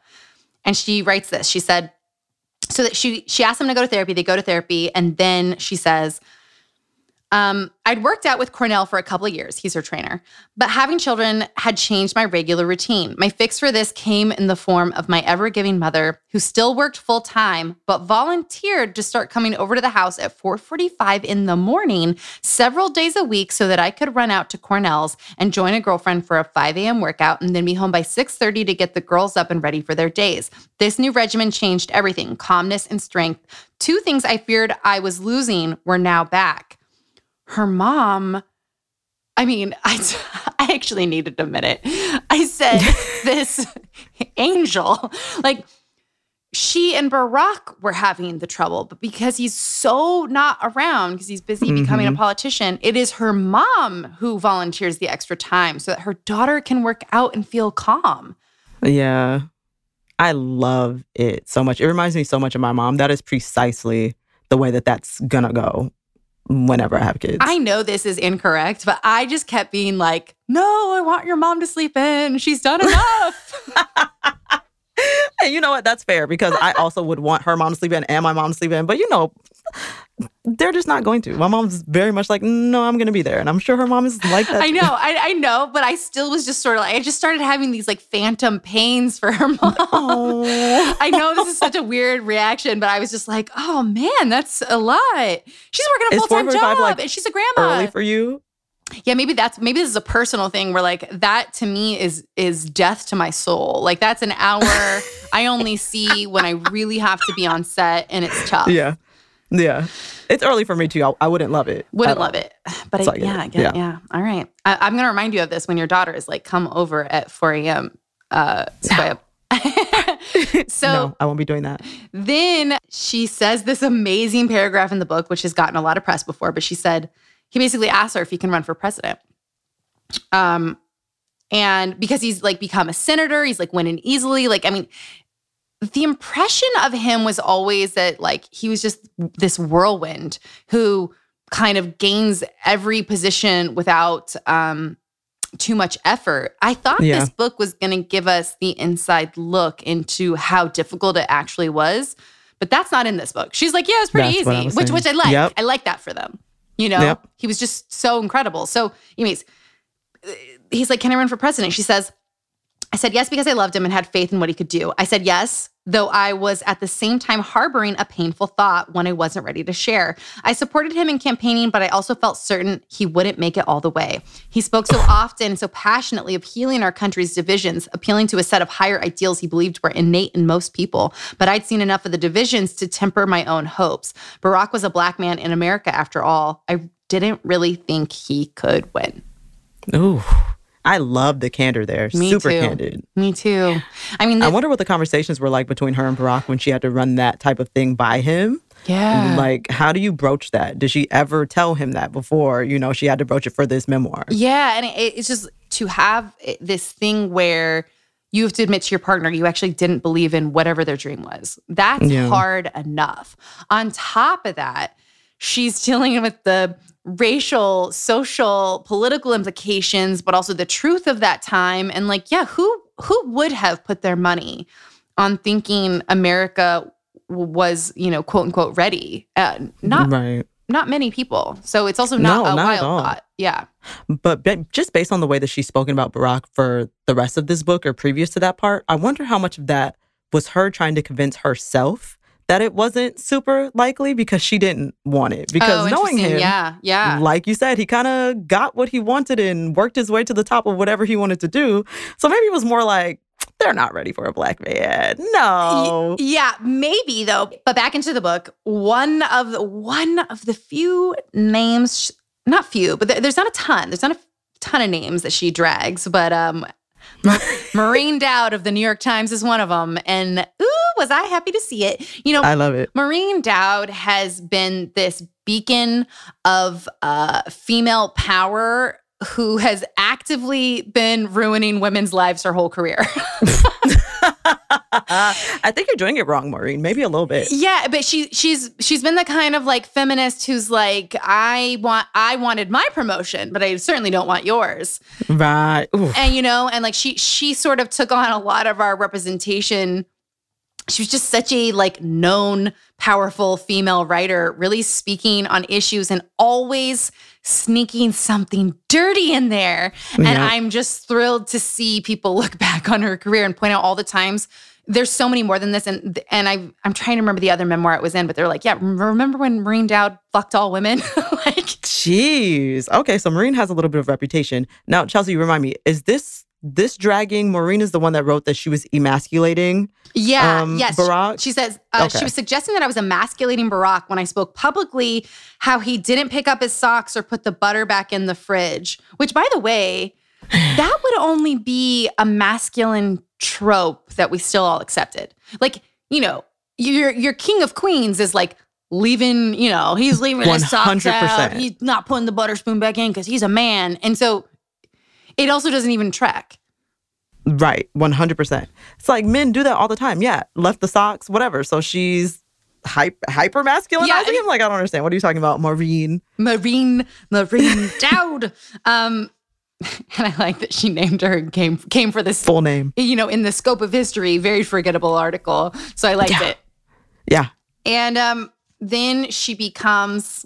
S1: And she writes this. She said, so that she she asked them to go to therapy. They go to therapy, and then she says, um, I'd worked out with Cornell for a couple of years. He's her trainer. But having children had changed my regular routine. My fix for this came in the form of my ever giving mother, who still worked full time, but volunteered to start coming over to the house at 4:45 in the morning several days a week so that I could run out to Cornell's and join a girlfriend for a 5 a.m. workout and then be home by 6:30 to get the girls up and ready for their days. This new regimen changed everything: calmness and strength. Two things I feared I was losing were now back her mom I mean, I, I actually needed a minute. I said, this angel, like, she and Barack were having the trouble, but because he's so not around, because he's busy becoming a
S3: Mhm.
S1: politician, it is her mom who volunteers the extra time so that her daughter can work out and feel calm.
S3: Yeah. I love it so much. It reminds me so much of my mom. That is precisely the way that that's gonna go whenever I have kids.
S1: I know this is incorrect, but I just kept being like, no, I want your mom to sleep in. She's done enough.
S3: And you know what? That's fair because I also would want her mom to sleep in and my mom to sleep in. But you know, they're just not going to. My mom's very much like, no, I'm gonna be there. And I'm sure her mom is like that.
S1: I know, I, I know, but I still was just sort of like, I just started having these like phantom pains for her mom.
S3: Oh.
S1: I know this is such a weird reaction, but I was just like, oh man, that's a lot. She's working a full time job
S3: like,
S1: and she's a grandma.
S3: Early for you.
S1: yeah, maybe that's maybe this is a personal thing where like that to me is is death to my soul. Like that's an hour I only see when I really have to be on set and it's tough.
S3: Yeah. Yeah. It's early for me too. I, I wouldn't love it.
S1: Wouldn't love it. But
S3: So
S1: I, yeah,
S3: it.
S1: It. Yeah. All right. I, I'm going to remind you of this when your daughter is like, come over at 4 a.m. Uh, so so
S3: no, I won't be doing that.
S1: then she says this amazing paragraph in the book, which has gotten a lot of press before, but she said, he basically asked her if he can run for president. Um, and because he's like become a senator, he's like winning easily. Like, I mean, the impression of him was always that like he was just this whirlwind who kind of gains every position without um too much effort. I thought
S3: Yeah.
S1: this book was going to give us the inside look into how difficult it actually was, but that's not in this book. She's like, "Yeah, it's pretty
S3: That's
S1: easy," which
S3: saying.
S1: which I like.
S3: Yep.
S1: I like that for them. You know,
S3: Yep.
S1: he was just so incredible. So, anyways, he's like, Can I run for president? She says, I said yes because I loved him and had faith in what he could do. I said yes, though I was at the same time harboring a painful thought when I wasn't ready to share. I supported him in campaigning, but I also felt certain he wouldn't make it all the way. He spoke so often so passionately of healing our country's divisions, appealing to a set of higher ideals he believed were innate in most people. But I'd seen enough of the divisions to temper my own hopes. Barack was a black man in America, after all. I didn't really think he could win.
S3: Ooh. I love the candor there.
S1: Me
S3: Super
S1: too.
S3: candid.
S1: Me too. I mean,
S3: I wonder what the conversations were like between her and Barack when she had to run that type of thing by him.
S1: yeah.
S3: Like, how do you broach that? Did she ever tell him that before, you know, she had to broach it for this memoir?
S1: Yeah, and it, it's just to have eh, this thing where you have to admit to your partner you actually didn't believe in whatever their dream was. That's
S3: Yeah.
S1: hard enough. On top of that, she's dealing with the racial, social, political implications, but also the truth of that time. And like, yeah, who who would have put their money on thinking America was, you know, quote unquote ready? Uh, not
S3: right.
S1: not many people. So it's also not
S3: No,
S1: a
S3: not
S1: wild thought. Yeah.
S3: But be- just based on the way that she's spoken about Barack for the rest of this book or previous to that part, I wonder how much of that was her trying to convince herself that it wasn't super likely because she didn't want it. Because
S1: oh,
S3: knowing him,
S1: yeah, yeah.
S3: like you said, he kind of got what he wanted and worked his way to the top of whatever he wanted to do. So maybe it was more like, they're not ready for a black man. No.
S1: Yeah, maybe though. But back into the book, one of the one of the few names, not few, but there's not a ton. There's not a ton of names that she drags, but um, Maureen Dowd of the New York Times is one of them, and ooh, was I happy to see it. You know,
S3: I love it.
S1: Maureen Dowd has been this beacon of uh, female power who has actively been ruining women's lives her whole career.
S3: I think you're doing it wrong, Maureen. Maybe a little bit.
S1: Yeah, but she she's she's been the kind of like feminist who's like, I want I wanted my promotion, but I certainly don't want yours.
S3: Right. Oof.
S1: And you know, and like she she sort of took on a lot of our representation. She was just such a like known, powerful female writer, really speaking on issues and always sneaking something dirty in there. And I'm just thrilled to see people look back on her career and point out all the times there's so many more than this. And and I I'm trying to remember the other memoir it was in, but they're like, yeah, remember when Maureen Dowd fucked all women? like
S3: Jeez. Okay, so Maureen has a little bit of reputation. Now, Chelsea, you remind me, is this this dragging? Maureen is the one that wrote that she was emasculating.
S1: Yeah,
S3: um,
S1: yes.
S3: Barack?
S1: She says uh,
S3: Okay.
S1: she was suggesting that I was emasculating Barack when I spoke publicly how he didn't pick up his socks or put the butter back in the fridge. Which, by the way, that would only be a masculine trope that we still all accepted. Like, you know, your your king of queens is like leaving. You know, he's leaving his socks out. He's not putting the butter spoon back in because he's a man, and so it also doesn't even track.
S3: Right, one hundred percent. It's like men do that all the time. Yeah, left the socks, whatever. So she's hyper hyper masculinizing
S1: Yeah, I mean-
S3: him. Like I don't understand. What are you talking about, Maureen?
S1: Marine Maureen Dowd. Um, and I like that she named her came came for this,
S3: Full name.
S1: you know, in the scope of history, very forgettable article. So I liked
S3: Yeah.
S1: it.
S3: Yeah.
S1: And um, then she becomes,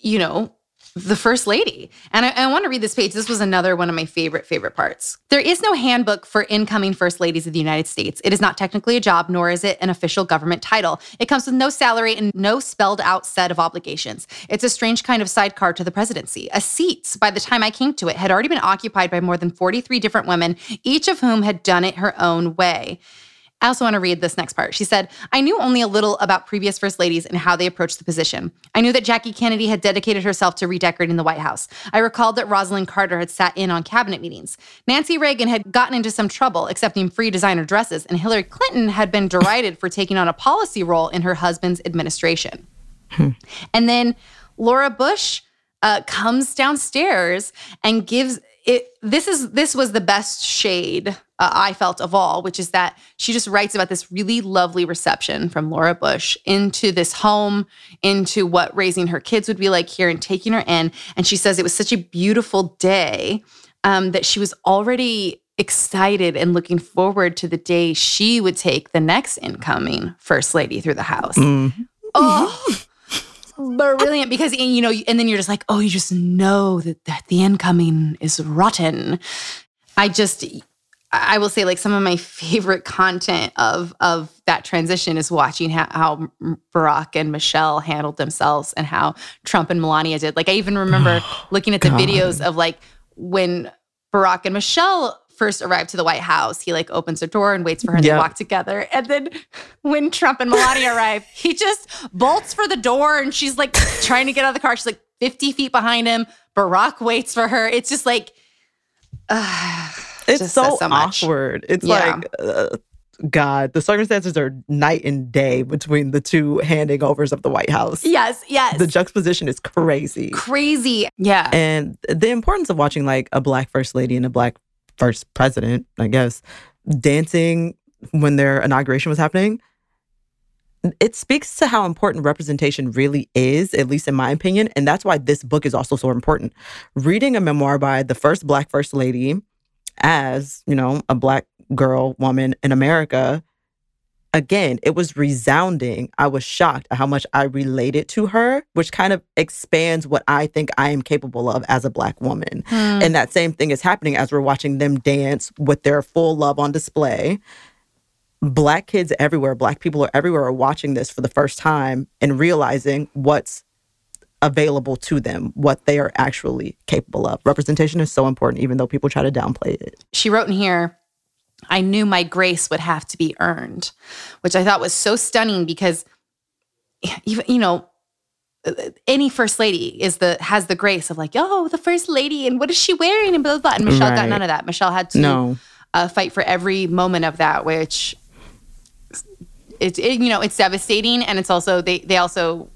S1: you know, the first lady. And I, I want to read this page. This was another one of my favorite, favorite parts. There is no handbook for incoming first ladies of the United States. It is not technically a job, nor is it an official government title. It comes with no salary and no spelled out set of obligations. It's a strange kind of sidecar to the presidency. A seat, by the time I came to it, had already been occupied by more than 43 different women, each of whom had done it her own way. I also want to read this next part. She said, I knew only a little about previous first ladies and how they approached the position. I knew that Jackie Kennedy had dedicated herself to redecorating the White House. I recalled that Rosalynn Carter had sat in on cabinet meetings. Nancy Reagan had gotten into some trouble accepting free designer dresses, and Hillary Clinton had been derided for taking on a policy role in her husband's administration. And then Laura Bush uh, comes downstairs and gives it. This is this was the best shade uh, I felt of all, which is that she just writes about this really lovely reception from Laura Bush into this home, into what raising her kids would be like here, and taking her in. And she says it was such a beautiful day um, that she was already excited and looking forward to the day she would take the next incoming first lady through the house. Oh, brilliant! Because you know, and then you're just like, oh, you just know that that the incoming is rotten. I just, I will say, like some of my favorite content of of that transition is watching how, how Barack and Michelle handled themselves and how Trump and Melania did. Like I even remember looking at the
S3: God.
S1: videos of like when Barack and Michelle first arrived to the White House, he like opens a door and waits for her and they walk together. And then when Trump and Melania arrive, he just bolts for the door and she's like trying to get out of the car. She's like 50 feet behind him. Barack waits for her. It's just like, uh,
S3: It's
S1: just
S3: so,
S1: so much.
S3: awkward. It's
S1: Yeah.
S3: like, uh, God, the circumstances are night and day between the two handing overs of the White House.
S1: yes, yes.
S3: The juxtaposition is crazy.
S1: Crazy. Yeah.
S3: And the importance of watching like a black first lady and a black first president, I guess, dancing when their inauguration was happening, it speaks to how important representation really is, at least in my opinion. And that's why this book is also so important. Reading a memoir by the first black first lady as, you know, a black girl, woman in America, again, it was resounding. I was shocked at how much I related to her, which kind of expands what I think I am capable of as a black woman.
S1: Hmm.
S3: And that same thing is happening as we're watching them dance with their full love on display. Black kids everywhere, black people are everywhere are watching this for the first time and realizing what's available to them, what they are actually capable of. Representation is so important, even though people try to downplay it.
S1: she wrote in here, I knew my grace would have to be earned, which I thought was so stunning because even, you know, any first lady is the has the grace of like, oh, the first lady, and what is she wearing, and blah blah. blah. And Michelle got none of that. Michelle had to
S3: No.
S1: uh, fight for every moment of that, which it's it, you know it's devastating, and it's also they they also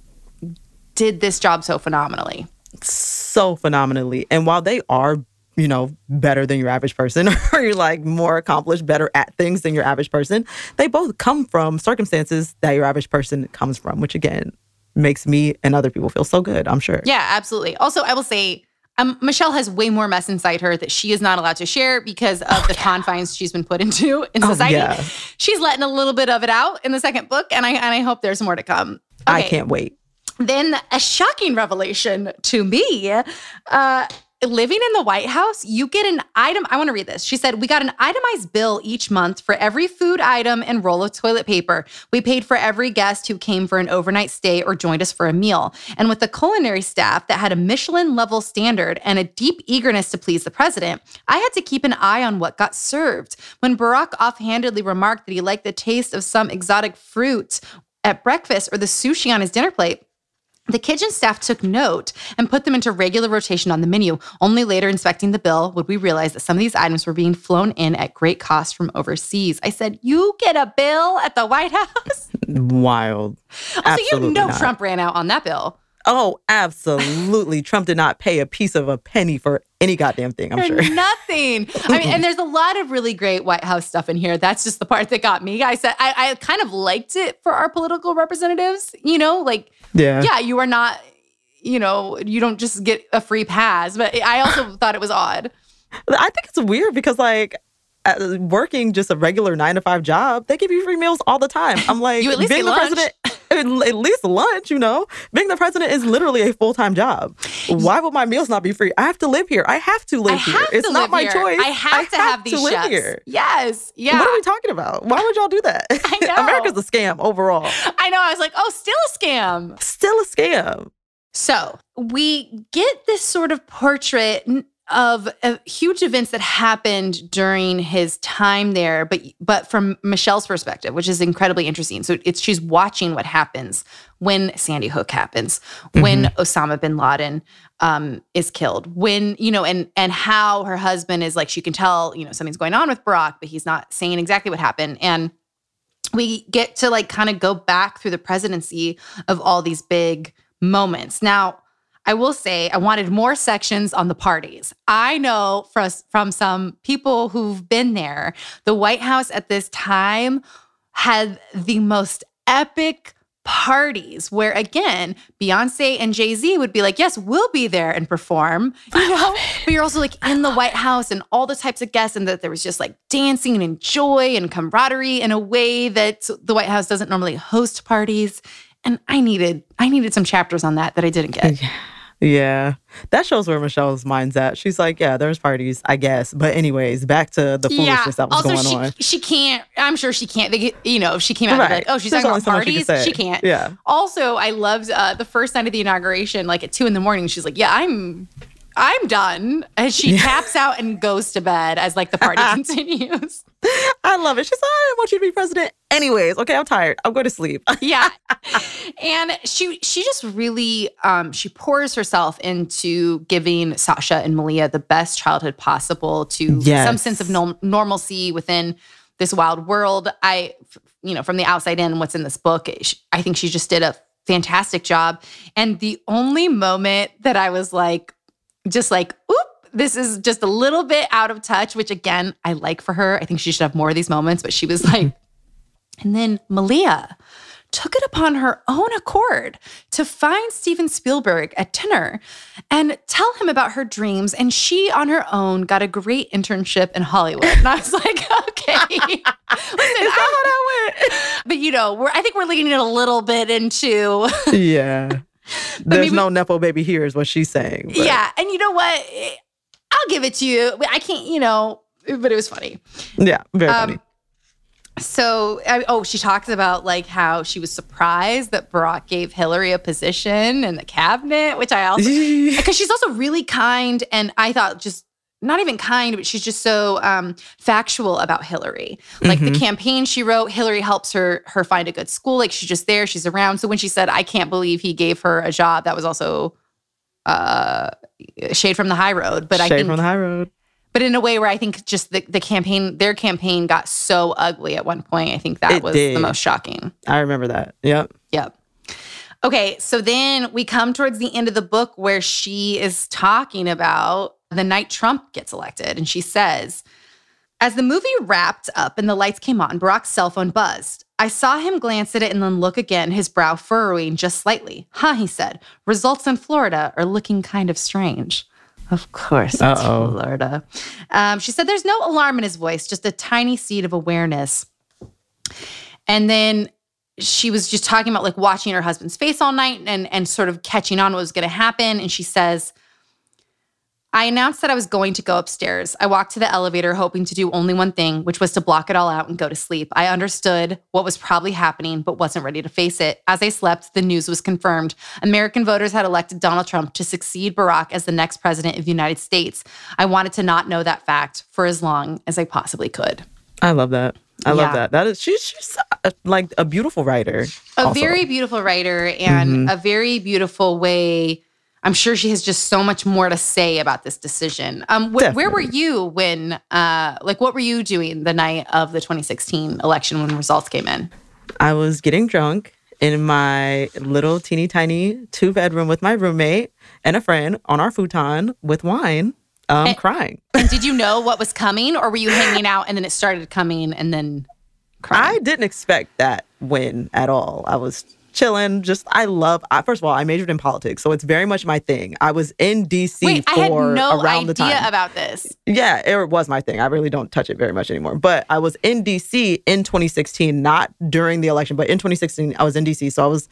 S1: did this job so phenomenally.
S3: so phenomenally. And while they are you know, better than your average person or you're like more accomplished, better at things than your average person. They both come from circumstances that your average person comes from, which again makes me and other people feel so good, I'm sure.
S1: Yeah, absolutely. Also, I will say, um, Michelle has way more mess inside her that she is not allowed to share because of oh, the yeah. confines she's been put into in society. oh, society. Yeah. She's letting a little bit of it out in the second book, and I and I hope there's more to come.
S3: Okay. I can't wait.
S1: Then a shocking revelation to me. Uh, living in the White House, you get an item. I want to read this. She said, We got an itemized bill each month for every food item and roll of toilet paper. We paid for every guest who came for an overnight stay or joined us for a meal. And with the culinary staff that had a Michelin level standard and a deep eagerness to please the president, I had to keep an eye on what got served. When Barack offhandedly remarked that he liked the taste of some exotic fruit at breakfast or the sushi on his dinner plate, the kitchen staff took note and put them into regular rotation on the menu. Only later, inspecting the bill, would we realize that some of these items were being flown in at great cost from overseas. I said, You get a bill at the White House?
S3: Wild.
S1: Also, Absolutely you know not. Trump ran out on that bill.
S3: Oh, absolutely. Trump did not pay a piece of a penny for any goddamn thing, I'm
S1: for
S3: sure.
S1: Nothing. I mean, and there's a lot of really great White House stuff in here. That's just the part that got me. I said I, I kind of liked it for our political representatives, you know, like yeah, yeah, you are not, you know, you don't just get a free pass. But I also thought it was odd.
S3: I think it's weird because like uh, working just a regular nine to five job, they give you free meals all the time. I'm like,
S1: you at least being the lunch. president,
S3: at least lunch, you know, being the president is literally a full time job. Why would my meals not be free? I have to live here. I have to live
S1: here.
S3: It's not my
S1: here.
S3: choice.
S1: I have I to have, have these to live chefs. here. Yes. Yeah.
S3: What are we talking about? Why would y'all do that?
S1: I know.
S3: America's a scam overall.
S1: I know. I was like, oh, still a scam.
S3: Still a scam.
S1: So we get this sort of portrait of uh, huge events that happened during his time there, but but from Michelle's perspective, which is incredibly interesting. So it's she's watching what happens when Sandy Hook happens, mm-hmm. when Osama bin Laden um, is killed, when you know, and and how her husband is like she can tell you know something's going on with Barack, but he's not saying exactly what happened, and we get to like kind of go back through the presidency of all these big moments now I will say I wanted more sections on the parties. I know from, from some people who've been there, the White House at this time had the most epic parties where again Beyonce and Jay-Z would be like, "Yes, we'll be there and perform." You know? But you're also like in the White House and all the types of guests and that there was just like dancing and joy and camaraderie in a way that the White House doesn't normally host parties. And I needed I needed some chapters on that that I didn't get.
S3: Yeah. That shows where Michelle's mind's at. She's like, yeah, there's parties, I guess. But anyways, back to the foolishness yeah. that was
S1: also,
S3: going
S1: she,
S3: on.
S1: She can't, I'm sure she can't, they, you know, if she came out right. like, oh, she's There's talking about parties, she, she, can't.
S3: Yeah.
S1: Also, I loved uh, the first night of the inauguration, like at two in the morning, she's like, yeah, I'm I'm done. And she yeah. taps out and goes to bed as like the party continues.
S3: I love it. She's like, I want you to be president anyways. Okay, I'm tired. I'm going to sleep.
S1: yeah. And she she just really um she pours herself into giving Sasha and Malia the best childhood possible to yes. some sense of no- normalcy within this wild world. I you know, from the outside in what's in this book, I think she just did a fantastic job. And the only moment that I was like, just like, oop, this is just a little bit out of touch, which again, I like for her. I think she should have more of these moments, but she was like, and then Malia took it upon her own accord to find Steven Spielberg at dinner and tell him about her dreams. And she, on her own, got a great internship in Hollywood. And I was like, okay. Listen,
S3: Is that how that went?
S1: But you know, we're I think we're leaning it a little bit into
S3: Yeah. There's maybe, no Nepo baby here, is what she's saying.
S1: But. Yeah. And you know what? I'll give it to you. I can't, you know, but it was funny.
S3: Yeah, very um, funny.
S1: So, I, oh, she talks about like how she was surprised that Barack gave Hillary a position in the cabinet, which I also, because she's also really kind. And I thought just not even kind, but she's just so um, factual about Hillary. Like mm-hmm. the campaign she wrote, Hillary helps her her find a good school. Like she's just there, she's around. So when she said, "I can't believe he gave her a job," that was also uh, shade from the high road. But
S3: shade
S1: I think
S3: from the high road.
S1: But in a way where I think just the, the campaign, their campaign got so ugly at one point. I think that it was did. the most shocking.
S3: I remember that. Yep.
S1: Yep. Okay, so then we come towards the end of the book where she is talking about the night Trump gets elected. And she says, as the movie wrapped up and the lights came on, Barack's cell phone buzzed. I saw him glance at it and then look again, his brow furrowing just slightly. Huh, he said. Results in Florida are looking kind of strange. Of course, it's
S3: Uh-oh.
S1: Florida. Um, she said there's no alarm in his voice, just a tiny seed of awareness. And then she was just talking about like watching her husband's face all night and and sort of catching on what was going to happen. And she says, I announced that I was going to go upstairs. I walked to the elevator hoping to do only one thing, which was to block it all out and go to sleep. I understood what was probably happening, but wasn't ready to face it. As I slept, the news was confirmed. American voters had elected Donald Trump to succeed Barack as the next president of the United States. I wanted to not know that fact for as long as I possibly could.
S3: I love that. I love that. That is she's she's like a beautiful writer.
S1: a
S3: also.
S1: very beautiful writer and mm-hmm. a very beautiful way. I'm sure she has just so much more to say about this decision. Um, wh- where were you when, uh, like, what were you doing the night of the 2016 election when results came in?
S3: I was getting drunk in my little teeny tiny two bedroom with my roommate and a friend on our futon with wine, um,
S1: And-
S3: crying.
S1: And did you know what was coming, or were you hanging out and then it started coming and then crying?
S3: I didn't expect that win at all. I was chilling. Just I love. I, first of all, I majored in politics, so it's very much my thing. I was in DC
S1: Wait, I
S3: for
S1: had no
S3: around the
S1: idea
S3: time.
S1: about this.
S3: yeah, it was my thing. I really don't touch it very much anymore. But I was in DC in 2016, not during the election, but in 2016, I was in DC. So I was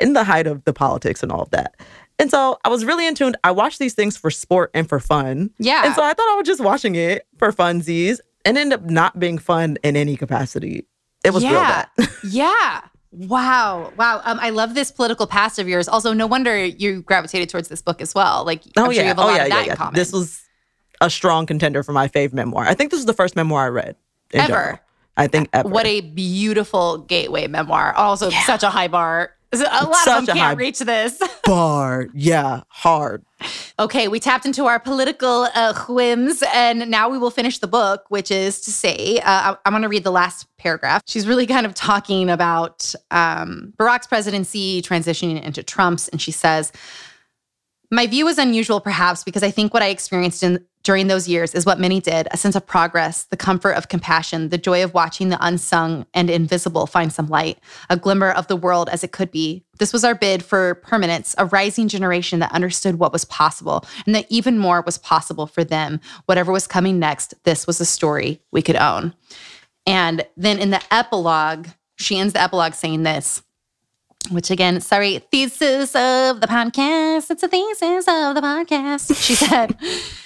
S3: in the height of the politics and all of that. And so I was really in tune. I watched these things for sport and for fun.
S1: Yeah.
S3: And so I thought I was just watching it for funsies and ended up not being fun in any capacity. It was real bad.
S1: yeah. Wow. Wow. Um, I love this political past of yours. Also, no wonder you gravitated towards this book as well. Like,
S3: Oh
S1: I'm sure
S3: yeah.
S1: you have a
S3: oh
S1: lot
S3: yeah.
S1: of
S3: Yeah.
S1: that
S3: yeah.
S1: common.
S3: This was a strong contender for my fave memoir. I think this is the first memoir I read.
S1: Ever.
S3: general. I think ever.
S1: What a beautiful gateway memoir. Also, such a high bar. A lot
S3: Such
S1: of them can't reach this.
S3: bar. Yeah. Hard.
S1: okay, we tapped into our political uh, whims, and now we will finish the book, which is to say, uh, I- I'm going to read the last paragraph. She's really kind of talking about um, Barack's presidency transitioning into Trump's, and she says, My view is unusual, perhaps, because I think what I experienced in, during those years is what many did a sense of progress, the comfort of compassion, the joy of watching the unsung and invisible find some light, a glimmer of the world as it could be. This was our bid for permanence, a rising generation that understood what was possible and that even more was possible for them. Whatever was coming next, this was a story we could own. And then in the epilogue, she ends the epilogue saying this which again, sorry, thesis of the podcast. It's a thesis of the podcast. She said,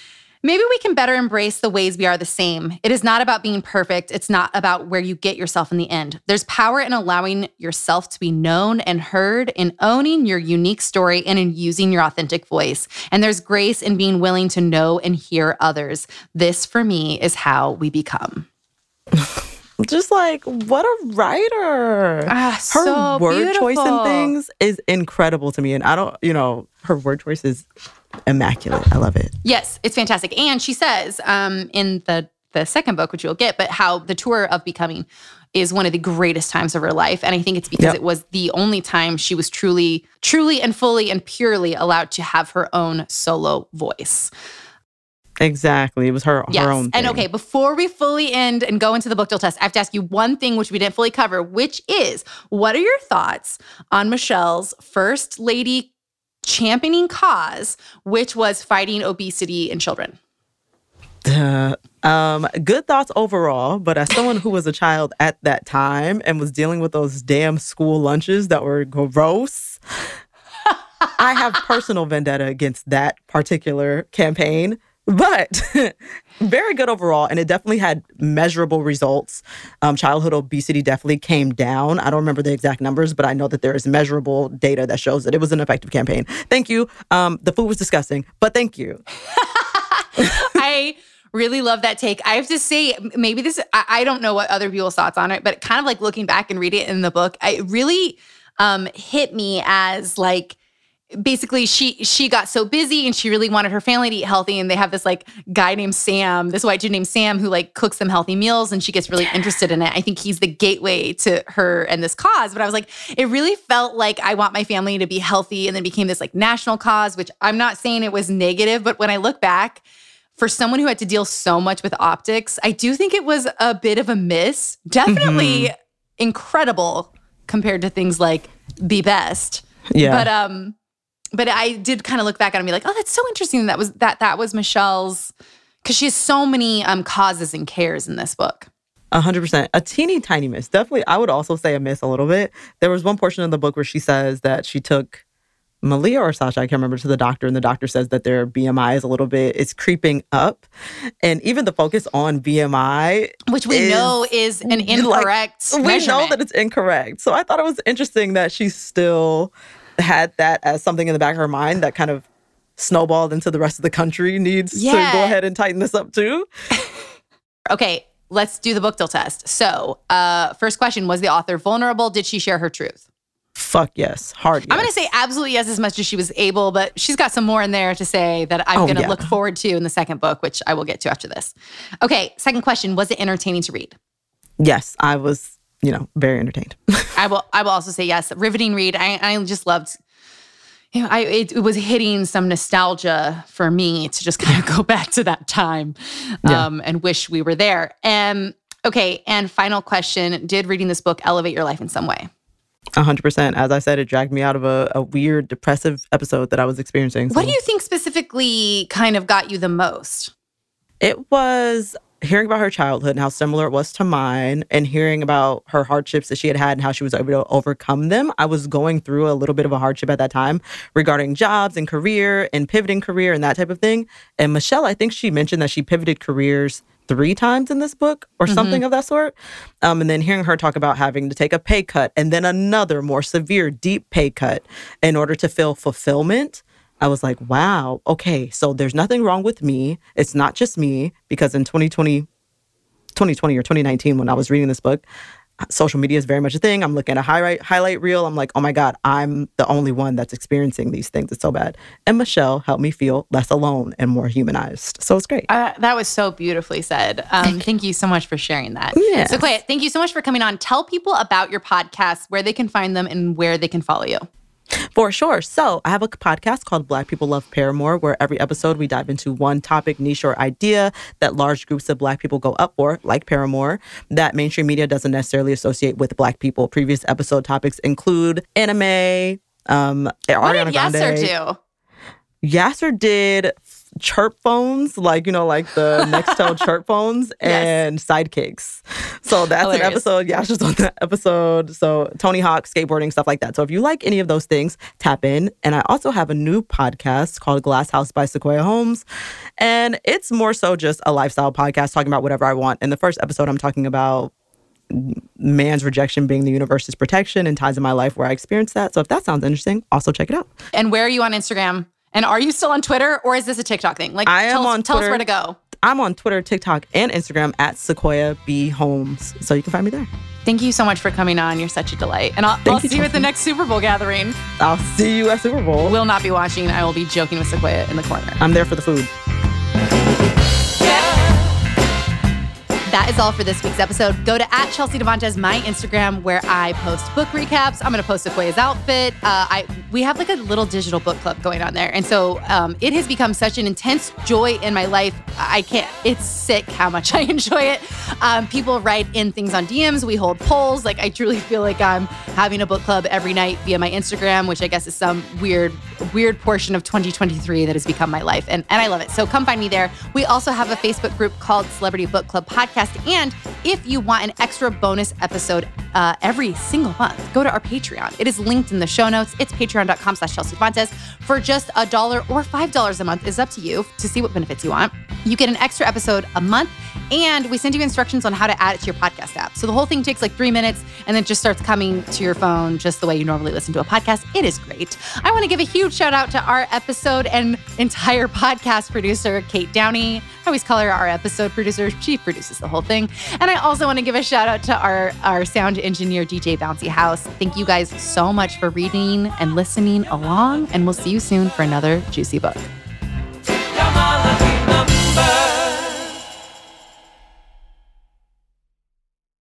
S1: Maybe we can better embrace the ways we are the same. It is not about being perfect. It's not about where you get yourself in the end. There's power in allowing yourself to be known and heard, in owning your unique story, and in using your authentic voice. And there's grace in being willing to know and hear others. This, for me, is how we become.
S3: Just like what a writer.
S1: Ah,
S3: her
S1: so
S3: word choice and things is incredible to me. And I don't, you know, her word choice is immaculate. I love it.
S1: Yes, it's fantastic. And she says um, in the the second book, which you'll get, but how the tour of becoming is one of the greatest times of her life. And I think it's because
S3: Yep.
S1: it was the only time she was truly, truly and fully and purely allowed to have her own solo voice.
S3: Exactly. It was her
S1: Yes.
S3: her own.
S1: And okay, before we fully end and go into the book deal test, I have to ask you one thing which we didn't fully cover, which is what are your thoughts on Michelle's first lady championing cause, which was fighting obesity in children?
S3: Uh, um, good thoughts overall, but as someone who was a child at that time and was dealing with those damn school lunches that were gross, I have personal vendetta against that particular campaign. But very good overall, and it definitely had measurable results. Um, childhood obesity definitely came down. I don't remember the exact numbers, but I know that there is measurable data that shows that it was an effective campaign. Thank you. Um, the food was disgusting, but thank you.
S1: I really love that take. I have to say, maybe this, I, I don't know what other people's thoughts on it, but kind of like looking back and reading it in the book, it really um, hit me as like, basically she she got so busy and she really wanted her family to eat healthy and they have this like guy named Sam this white dude named Sam who like cooks them healthy meals and she gets really interested in it I think he's the gateway to her and this cause but I was like it really felt like I want my family to be healthy and then became this like national cause which I'm not saying it was negative but when I look back for someone who had to deal so much with optics I do think it was a bit of a miss definitely mm-hmm. incredible compared to things like Be Best
S3: yeah.
S1: But um but I did kind of look back at it and be like, oh, that's so interesting. That was that that was Michelle's because she has so many um causes and cares in this book.
S3: A hundred percent. A teeny tiny miss. Definitely I would also say a miss a little bit. There was one portion of the book where she says that she took Malia or Sasha, I can't remember, to the doctor, and the doctor says that their BMI is a little bit, it's creeping up. And even the focus on BMI,
S1: which we is, know is an incorrect. Like,
S3: we know that it's incorrect. So I thought it was interesting that she still had that as something in the back of her mind that kind of snowballed into the rest of the country needs yeah. to go ahead and tighten this up too.
S1: okay, let's do the book deal test. So, uh, first question Was the author vulnerable? Did she share her truth?
S3: Fuck yes. Hard yes.
S1: I'm going to say absolutely yes as much as she was able, but she's got some more in there to say that I'm oh, going to yeah. look forward to in the second book, which I will get to after this. Okay, second question Was it entertaining to read?
S3: Yes, I was, you know, very entertained.
S1: I will I will also say yes. Riveting read. I, I just loved you know, I it, it, was hitting some nostalgia for me to just kind of go back to that time um, yeah. and wish we were there. And okay, and final question: Did reading this book elevate your life in some way?
S3: A hundred percent. As I said, it dragged me out of a, a weird, depressive episode that I was experiencing.
S1: So. What do you think specifically kind of got you the most?
S3: It was hearing about her childhood and how similar it was to mine and hearing about her hardships that she had had and how she was able to overcome them i was going through a little bit of a hardship at that time regarding jobs and career and pivoting career and that type of thing and michelle i think she mentioned that she pivoted careers three times in this book or mm-hmm. something of that sort. Um, and then hearing her talk about having to take a pay cut and then another more severe, deep pay cut in order to feel fulfillment. I was like, wow, okay, so there's nothing wrong with me. It's not just me because in 2020, 2020 or 2019, when I was reading this book, social media is very much a thing. I'm looking at a highlight highlight reel. I'm like, oh my God, I'm the only one that's experiencing these things. It's so bad. And Michelle helped me feel less alone and more humanized. So it's great.
S1: Uh, that was so beautifully said. Um, thank you so much for sharing that.
S3: Yeah.
S1: So, Clay, thank you so much for coming on. Tell people about your podcast, where they can find them, and where they can follow you.
S3: For sure. So, I have a podcast called Black People Love Paramore, where every episode we dive into one topic, niche, or idea that large groups of Black people go up for, like Paramore, that mainstream media doesn't necessarily associate with Black people. Previous episode topics include anime, um,
S1: what Ariana did Grande.
S3: do? Yasser did chirp phones, like you know, like the Nextel chirp phones and yes. sidekicks. So that's Hilarious. an episode. Yeah, just on that episode. So Tony Hawk, skateboarding, stuff like that. So if you like any of those things, tap in. And I also have a new podcast called Glass House by Sequoia Holmes, and it's more so just a lifestyle podcast talking about whatever I want. In the first episode, I'm talking about man's rejection being the universe's protection and times in my life where I experienced that. So if that sounds interesting, also check it out.
S1: And where are you on Instagram? And are you still on Twitter or is this a TikTok thing? Like,
S3: I am
S1: tell,
S3: on
S1: tell
S3: Twitter.
S1: us where to go.
S3: I'm on Twitter, TikTok, and Instagram at Sequoia B Holmes. So you can find me there.
S1: Thank you so much for coming on. You're such a delight. And I'll, I'll see you at the next Super Bowl gathering.
S3: I'll see you at Super Bowl.
S1: We will not be watching. I will be joking with Sequoia in the corner.
S3: I'm there for the food.
S1: That is all for this week's episode. Go to at Chelsea Devantez, my Instagram, where I post book recaps. I'm going to post Sequoia's outfit. Uh, I we have like a little digital book club going on there, and so um, it has become such an intense joy in my life. I can't. It's sick how much I enjoy it. Um, people write in things on DMs. We hold polls. Like I truly feel like I'm having a book club every night via my Instagram, which I guess is some weird, weird portion of 2023 that has become my life, and and I love it. So come find me there. We also have a Facebook group called Celebrity Book Club Podcast. And if you want an extra bonus episode uh, every single month, go to our Patreon. It is linked in the show notes. It's patreon.com slash Chelsea Devantez. For just a dollar or $5 a month is up to you to see what benefits you want. You get an extra episode a month and we send you instructions on how to add it to your podcast app. So the whole thing takes like three minutes and then just starts coming to your phone just the way you normally listen to a podcast. It is great. I want to give a huge shout out to our episode and entire podcast producer, Kate Downey. I always call her our episode producer. She produces the whole thing. And I also want to give a shout out to our, our sound engineer, DJ Bouncy House. Thank you guys so much for reading and listening along. And we'll see you soon for another juicy book.